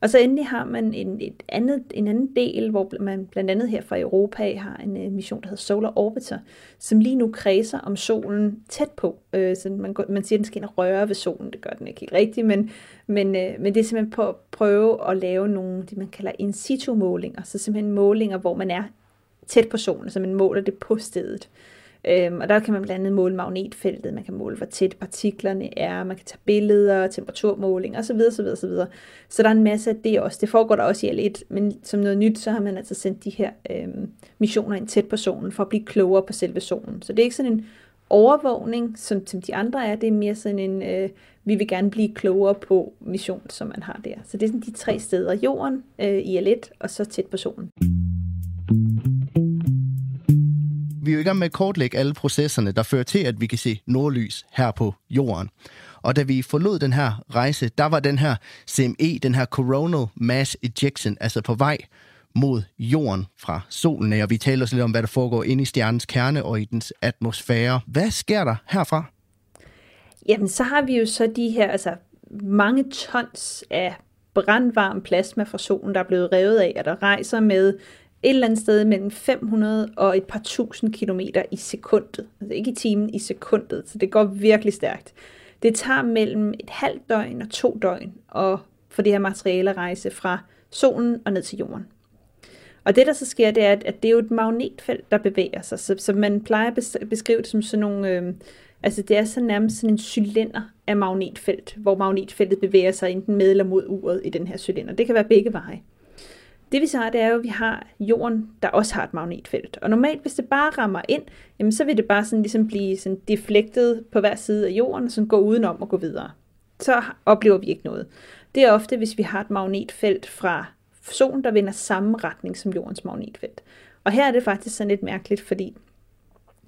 Og så endelig har man en, et andet, en anden del, hvor man blandt andet her fra Europa har en uh, mission, der hedder Solar Orbiter, som lige nu kredser om solen tæt på. Uh, så man, man siger, at den skal ind og røre ved solen. Det gør den ikke helt rigtigt, men, men, uh, men det er simpelthen på at prøve at lave nogle, det man kalder in situ målinger. Så simpelthen målinger, hvor man er tæt på solen, så man måler det på stedet. Øhm, og der kan man blandt andet måle magnetfeltet, man kan måle, hvor tæt partiklerne er, man kan tage billeder, temperaturmåling osv. osv., osv. Så der er en masse af det også. Det foregår der også i L1, men som noget nyt, så har man altså sendt de her øhm, missioner ind tæt på solen, for at blive klogere på selve solen. Så det er ikke sådan en overvågning, som, som de andre er, det er mere sådan en, øh, vi vil gerne blive klogere på mission, som man har der. Så det er sådan de tre steder, jorden øh, i L1, og så tæt på solen vi er jo i gang med at kortlægge alle processerne, der fører til, at vi kan se nordlys her på jorden. Og da vi forlod den her rejse, der var den her CME, den her Coronal Mass Ejection, altså på vej mod jorden fra solen. Og vi taler også lidt om, hvad der foregår inde i stjernens kerne og i dens atmosfære. Hvad sker der herfra? Jamen, så har vi jo så de her, altså mange tons af brandvarm plasma fra solen, der er blevet revet af, og der rejser med et eller andet sted mellem 500 og et par tusind kilometer i sekundet. Altså ikke i timen, i sekundet. Så det går virkelig stærkt. Det tager mellem et halvt døgn og to døgn at få det her materiale at rejse fra solen og ned til jorden. Og det, der så sker, det er, at det er jo et magnetfelt, der bevæger sig. Så, så man plejer at beskrive det som sådan nogle... Øh, altså det er så nærmest sådan en cylinder af magnetfelt, hvor magnetfeltet bevæger sig enten med eller mod uret i den her cylinder. Det kan være begge veje. Det vi så har, det er jo, at vi har jorden, der også har et magnetfelt. Og normalt, hvis det bare rammer ind, jamen, så vil det bare sådan ligesom blive sådan deflektet på hver side af jorden, og sådan gå udenom og gå videre. Så oplever vi ikke noget. Det er ofte, hvis vi har et magnetfelt fra solen, der vender samme retning som jordens magnetfelt. Og her er det faktisk sådan lidt mærkeligt, fordi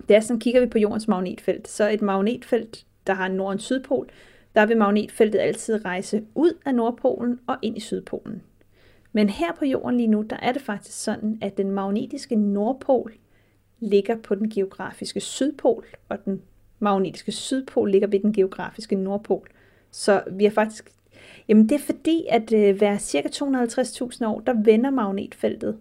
det er sådan, kigger vi på jordens magnetfelt, så et magnetfelt, der har en nord- og sydpol, der vil magnetfeltet altid rejse ud af Nordpolen og ind i Sydpolen. Men her på jorden lige nu, der er det faktisk sådan, at den magnetiske nordpol ligger på den geografiske sydpol, og den magnetiske sydpol ligger ved den geografiske nordpol. Så vi har faktisk... Jamen det er fordi, at øh, hver cirka 250.000 år, der vender magnetfeltet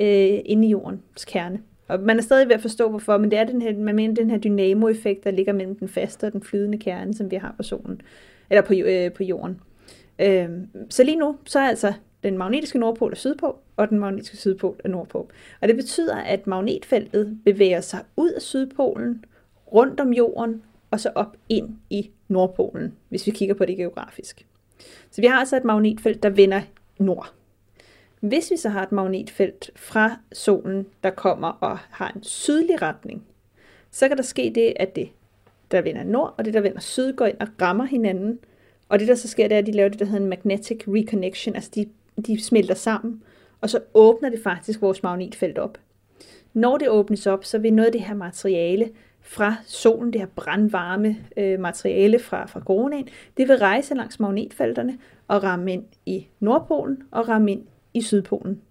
øh, inde i jordens kerne. Og man er stadig ved at forstå, hvorfor, men det er den her, man mener, den her dynamo-effekt, der ligger mellem den faste og den flydende kerne, som vi har på solen, eller på, øh, på jorden. Øh, så lige nu, så er altså den magnetiske nordpol er sydpå, og den magnetiske sydpol er nordpå. Og det betyder, at magnetfeltet bevæger sig ud af sydpolen, rundt om jorden, og så op ind i nordpolen, hvis vi kigger på det geografisk. Så vi har altså et magnetfelt, der vender nord. Hvis vi så har et magnetfelt fra solen, der kommer og har en sydlig retning, så kan der ske det, at det, der vender nord, og det, der vender syd, går ind og rammer hinanden. Og det, der så sker, det er, at de laver det, der hedder en magnetic reconnection, altså de de smelter sammen, og så åbner det faktisk vores magnetfelt op. Når det åbnes op, så vil noget af det her materiale fra solen, det her brandvarme øh, materiale fra, fra coronaen, det vil rejse langs magnetfelterne og ramme ind i Nordpolen og ramme ind i Sydpolen.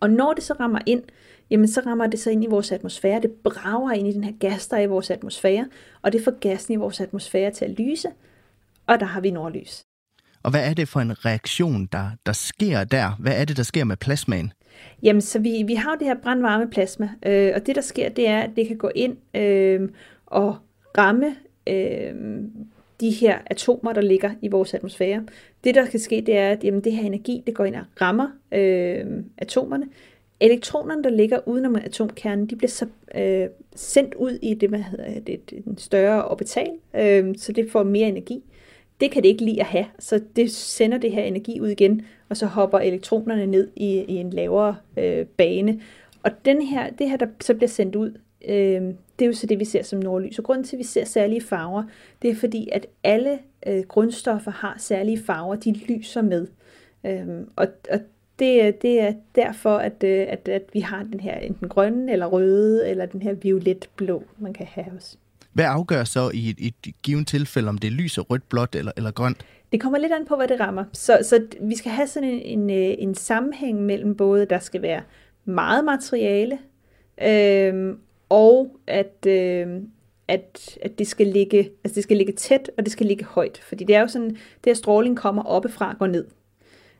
Og når det så rammer ind, jamen så rammer det så ind i vores atmosfære. Det brager ind i den her gas, der er i vores atmosfære, og det får gassen i vores atmosfære til at lyse, og der har vi nordlys. Og hvad er det for en reaktion, der, der sker der? Hvad er det, der sker med plasmaen? Jamen, så vi, vi har jo det her brandvarme plasma, øh, og det, der sker, det er, at det kan gå ind øh, og ramme øh, de her atomer, der ligger i vores atmosfære. Det, der kan ske, det er, at jamen, det her energi, det går ind og rammer øh, atomerne. Elektronerne, der ligger udenom atomkernen, de bliver så øh, sendt ud i det, hvad hedder det, en større orbital, øh, så det får mere energi. Det kan det ikke lide at have, så det sender det her energi ud igen, og så hopper elektronerne ned i, i en lavere øh, bane. Og den her, det her, der så bliver sendt ud, øh, det er jo så det, vi ser som nordlys. Og grunden til, at vi ser særlige farver, det er fordi, at alle øh, grundstoffer har særlige farver, de lyser med. Øh, og, og det, det er derfor, at, øh, at, at vi har den her enten grønne eller røde, eller den her violet-blå, man kan have også. Hvad afgør så i et, et givet tilfælde, om det er lys og rødt, blåt eller, eller grønt? Det kommer lidt an på, hvad det rammer. Så, så vi skal have sådan en, en, øh, en sammenhæng mellem både, der skal være meget materiale, øh, og at, øh, at, at det, skal ligge, altså det skal ligge tæt, og det skal ligge højt. Fordi det er jo sådan, det her stråling kommer oppefra og går ned.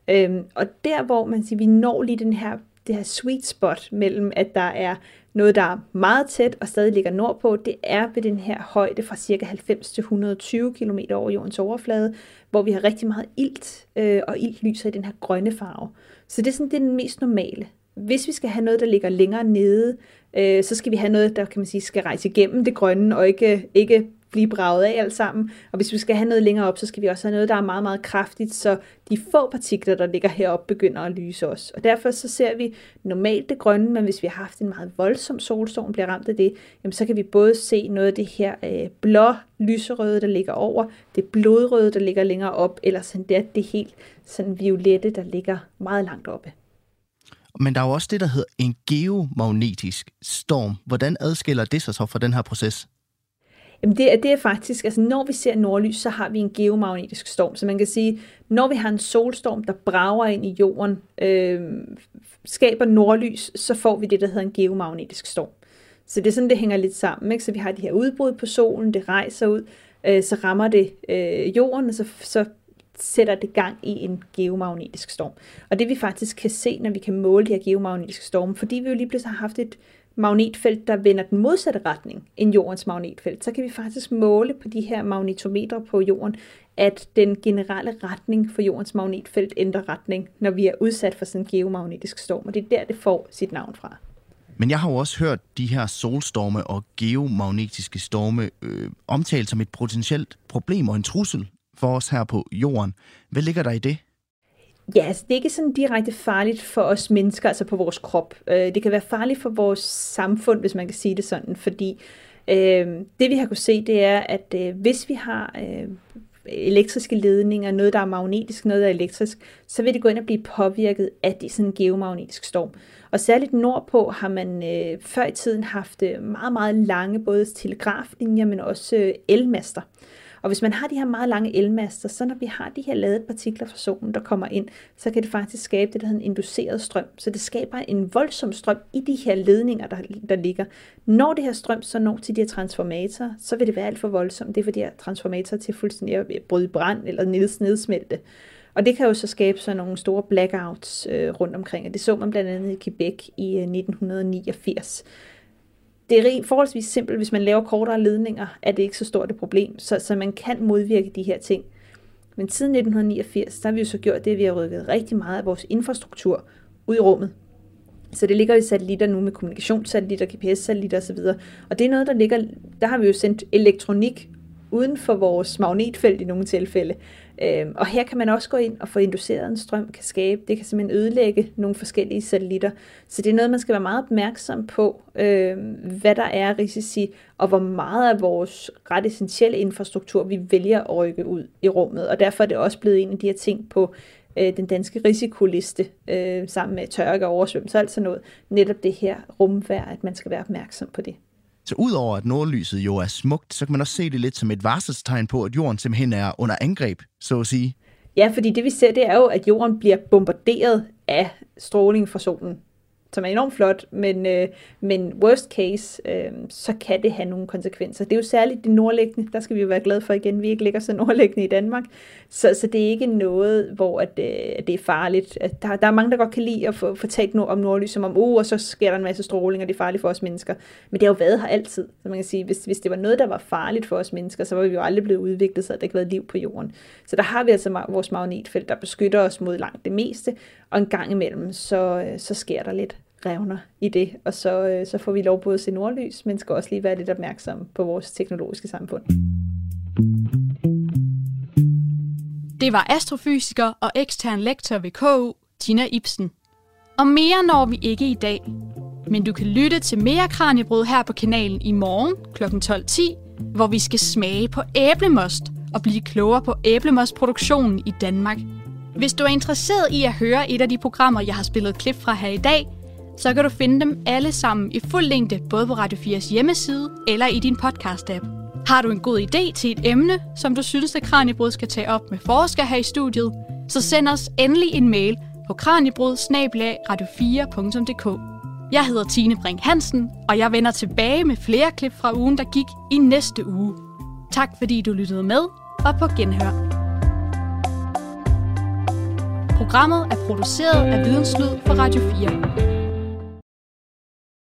Øhm, og der, hvor man siger, vi når lige den her, det her sweet spot mellem, at der er noget, der er meget tæt og stadig ligger nordpå, det er ved den her højde fra cirka 90 til 120 km over jordens overflade, hvor vi har rigtig meget ilt, øh, og ilt lyser i den her grønne farve. Så det er sådan det er den mest normale. Hvis vi skal have noget, der ligger længere nede, øh, så skal vi have noget, der kan man sige, skal rejse igennem det grønne, og ikke, ikke blive braget af alt sammen. Og hvis vi skal have noget længere op, så skal vi også have noget, der er meget, meget kraftigt, så de få partikler, der ligger heroppe, begynder at lyse os. Og derfor så ser vi normalt det grønne, men hvis vi har haft en meget voldsom solstorm, bliver ramt af det, jamen så kan vi både se noget af det her øh, blå lyserøde, der ligger over, det blodrøde, der ligger længere op, eller sådan det, det helt sådan violette, der ligger meget langt oppe. Men der er jo også det, der hedder en geomagnetisk storm. Hvordan adskiller det sig så fra den her proces? Jamen det, er, det er faktisk, altså når vi ser nordlys, så har vi en geomagnetisk storm. Så man kan sige, når vi har en solstorm, der brager ind i jorden, øh, skaber nordlys, så får vi det, der hedder en geomagnetisk storm. Så det er sådan, det hænger lidt sammen. Ikke? Så vi har de her udbrud på solen, det rejser ud, øh, så rammer det øh, jorden, og så, så sætter det gang i en geomagnetisk storm. Og det vi faktisk kan se, når vi kan måle de her geomagnetiske storme, fordi vi jo lige pludselig har haft et magnetfelt, der vender den modsatte retning end jordens magnetfelt, så kan vi faktisk måle på de her magnetometre på jorden, at den generelle retning for jordens magnetfelt ændrer retning, når vi er udsat for sådan en geomagnetisk storm, og det er der, det får sit navn fra. Men jeg har jo også hørt de her solstorme og geomagnetiske storme øh, omtalt som et potentielt problem og en trussel for os her på jorden. Hvad ligger der i det? Ja, altså det er ikke sådan direkte farligt for os mennesker, altså på vores krop. Øh, det kan være farligt for vores samfund, hvis man kan sige det sådan, fordi øh, det vi har kunne se, det er, at øh, hvis vi har øh, elektriske ledninger, noget der er magnetisk, noget der er elektrisk, så vil det gå ind og blive påvirket af det, sådan en geomagnetisk storm. Og særligt nordpå har man øh, før i tiden haft øh, meget, meget lange både telegraflinjer, men også øh, elmaster. Og hvis man har de her meget lange elmaster, så når vi har de her ladede partikler fra solen, der kommer ind, så kan det faktisk skabe det, der hedder en induceret strøm. Så det skaber en voldsom strøm i de her ledninger, der, der ligger. Når det her strøm så når til de her transformatorer, så vil det være alt for voldsomt. Det er for de her transformatorer til fuldstændig at bryde brand eller nedsmelte. Og det kan jo så skabe sådan nogle store blackouts øh, rundt omkring, og det så man blandt andet i Quebec i øh, 1989 det er rent forholdsvis simpelt. Hvis man laver kortere ledninger, er det ikke så stort et problem. Så, så man kan modvirke de her ting. Men siden 1989, der har vi jo så gjort det, at vi har rykket rigtig meget af vores infrastruktur ud i rummet. Så det ligger i satellitter nu med kommunikationssatellitter, GPS-satellitter osv. Og det er noget, der ligger, der har vi jo sendt elektronik uden for vores magnetfelt i nogle tilfælde. Øhm, og her kan man også gå ind og få induceret en strøm, kan skabe, det kan simpelthen ødelægge nogle forskellige satellitter. Så det er noget, man skal være meget opmærksom på, øhm, hvad der er risici, og hvor meget af vores ret essentielle infrastruktur, vi vælger at rykke ud i rummet. Og derfor er det også blevet en af de her ting på øh, den danske risikoliste, øh, sammen med tørke og oversvømmelse og alt sådan noget. Netop det her rumvær, at man skal være opmærksom på det. Så udover at nordlyset jo er smukt, så kan man også se det lidt som et varselstegn på, at jorden simpelthen er under angreb, så at sige. Ja, fordi det vi ser, det er jo, at jorden bliver bombarderet af stråling fra solen som er enormt flot, men, øh, men worst case, øh, så kan det have nogle konsekvenser. Det er jo særligt det nordlæggende, der skal vi jo være glade for igen, vi ikke ligger så nordlæggende i Danmark, så, så det er ikke noget, hvor at, øh, at det er farligt. Der, der er mange, der godt kan lide at få, få talt om nordlys, som om, uh, og så sker der en masse stråling, og det er farligt for os mennesker. Men det har jo været her altid, så man kan sige, hvis, hvis det var noget, der var farligt for os mennesker, så var vi jo aldrig blevet udviklet, så der ikke været liv på jorden. Så der har vi altså vores magnetfelt, der beskytter os mod langt det meste, og en gang imellem, så, øh, så sker der lidt revner i det, og så, øh, så får vi lov både at se nordlys, men skal også lige være lidt opmærksom på vores teknologiske samfund. Det var astrofysiker og ekstern lektor ved KU, Tina Ibsen. Og mere når vi ikke i dag. Men du kan lytte til mere Kranjebrud her på kanalen i morgen kl. 12.10, hvor vi skal smage på æblemost og blive klogere på æblemostproduktionen i Danmark. Hvis du er interesseret i at høre et af de programmer, jeg har spillet klip fra her i dag, så kan du finde dem alle sammen i fuld længde, både på Radio 4's hjemmeside eller i din podcast-app. Har du en god idé til et emne, som du synes, at Kranjebrud skal tage op med forskere her i studiet, så send os endelig en mail på kranjebrud radio4.dk. Jeg hedder Tine Brink Hansen, og jeg vender tilbage med flere klip fra ugen, der gik i næste uge. Tak fordi du lyttede med, og på genhør. Programmet er produceret af Videnslyd for Radio 4.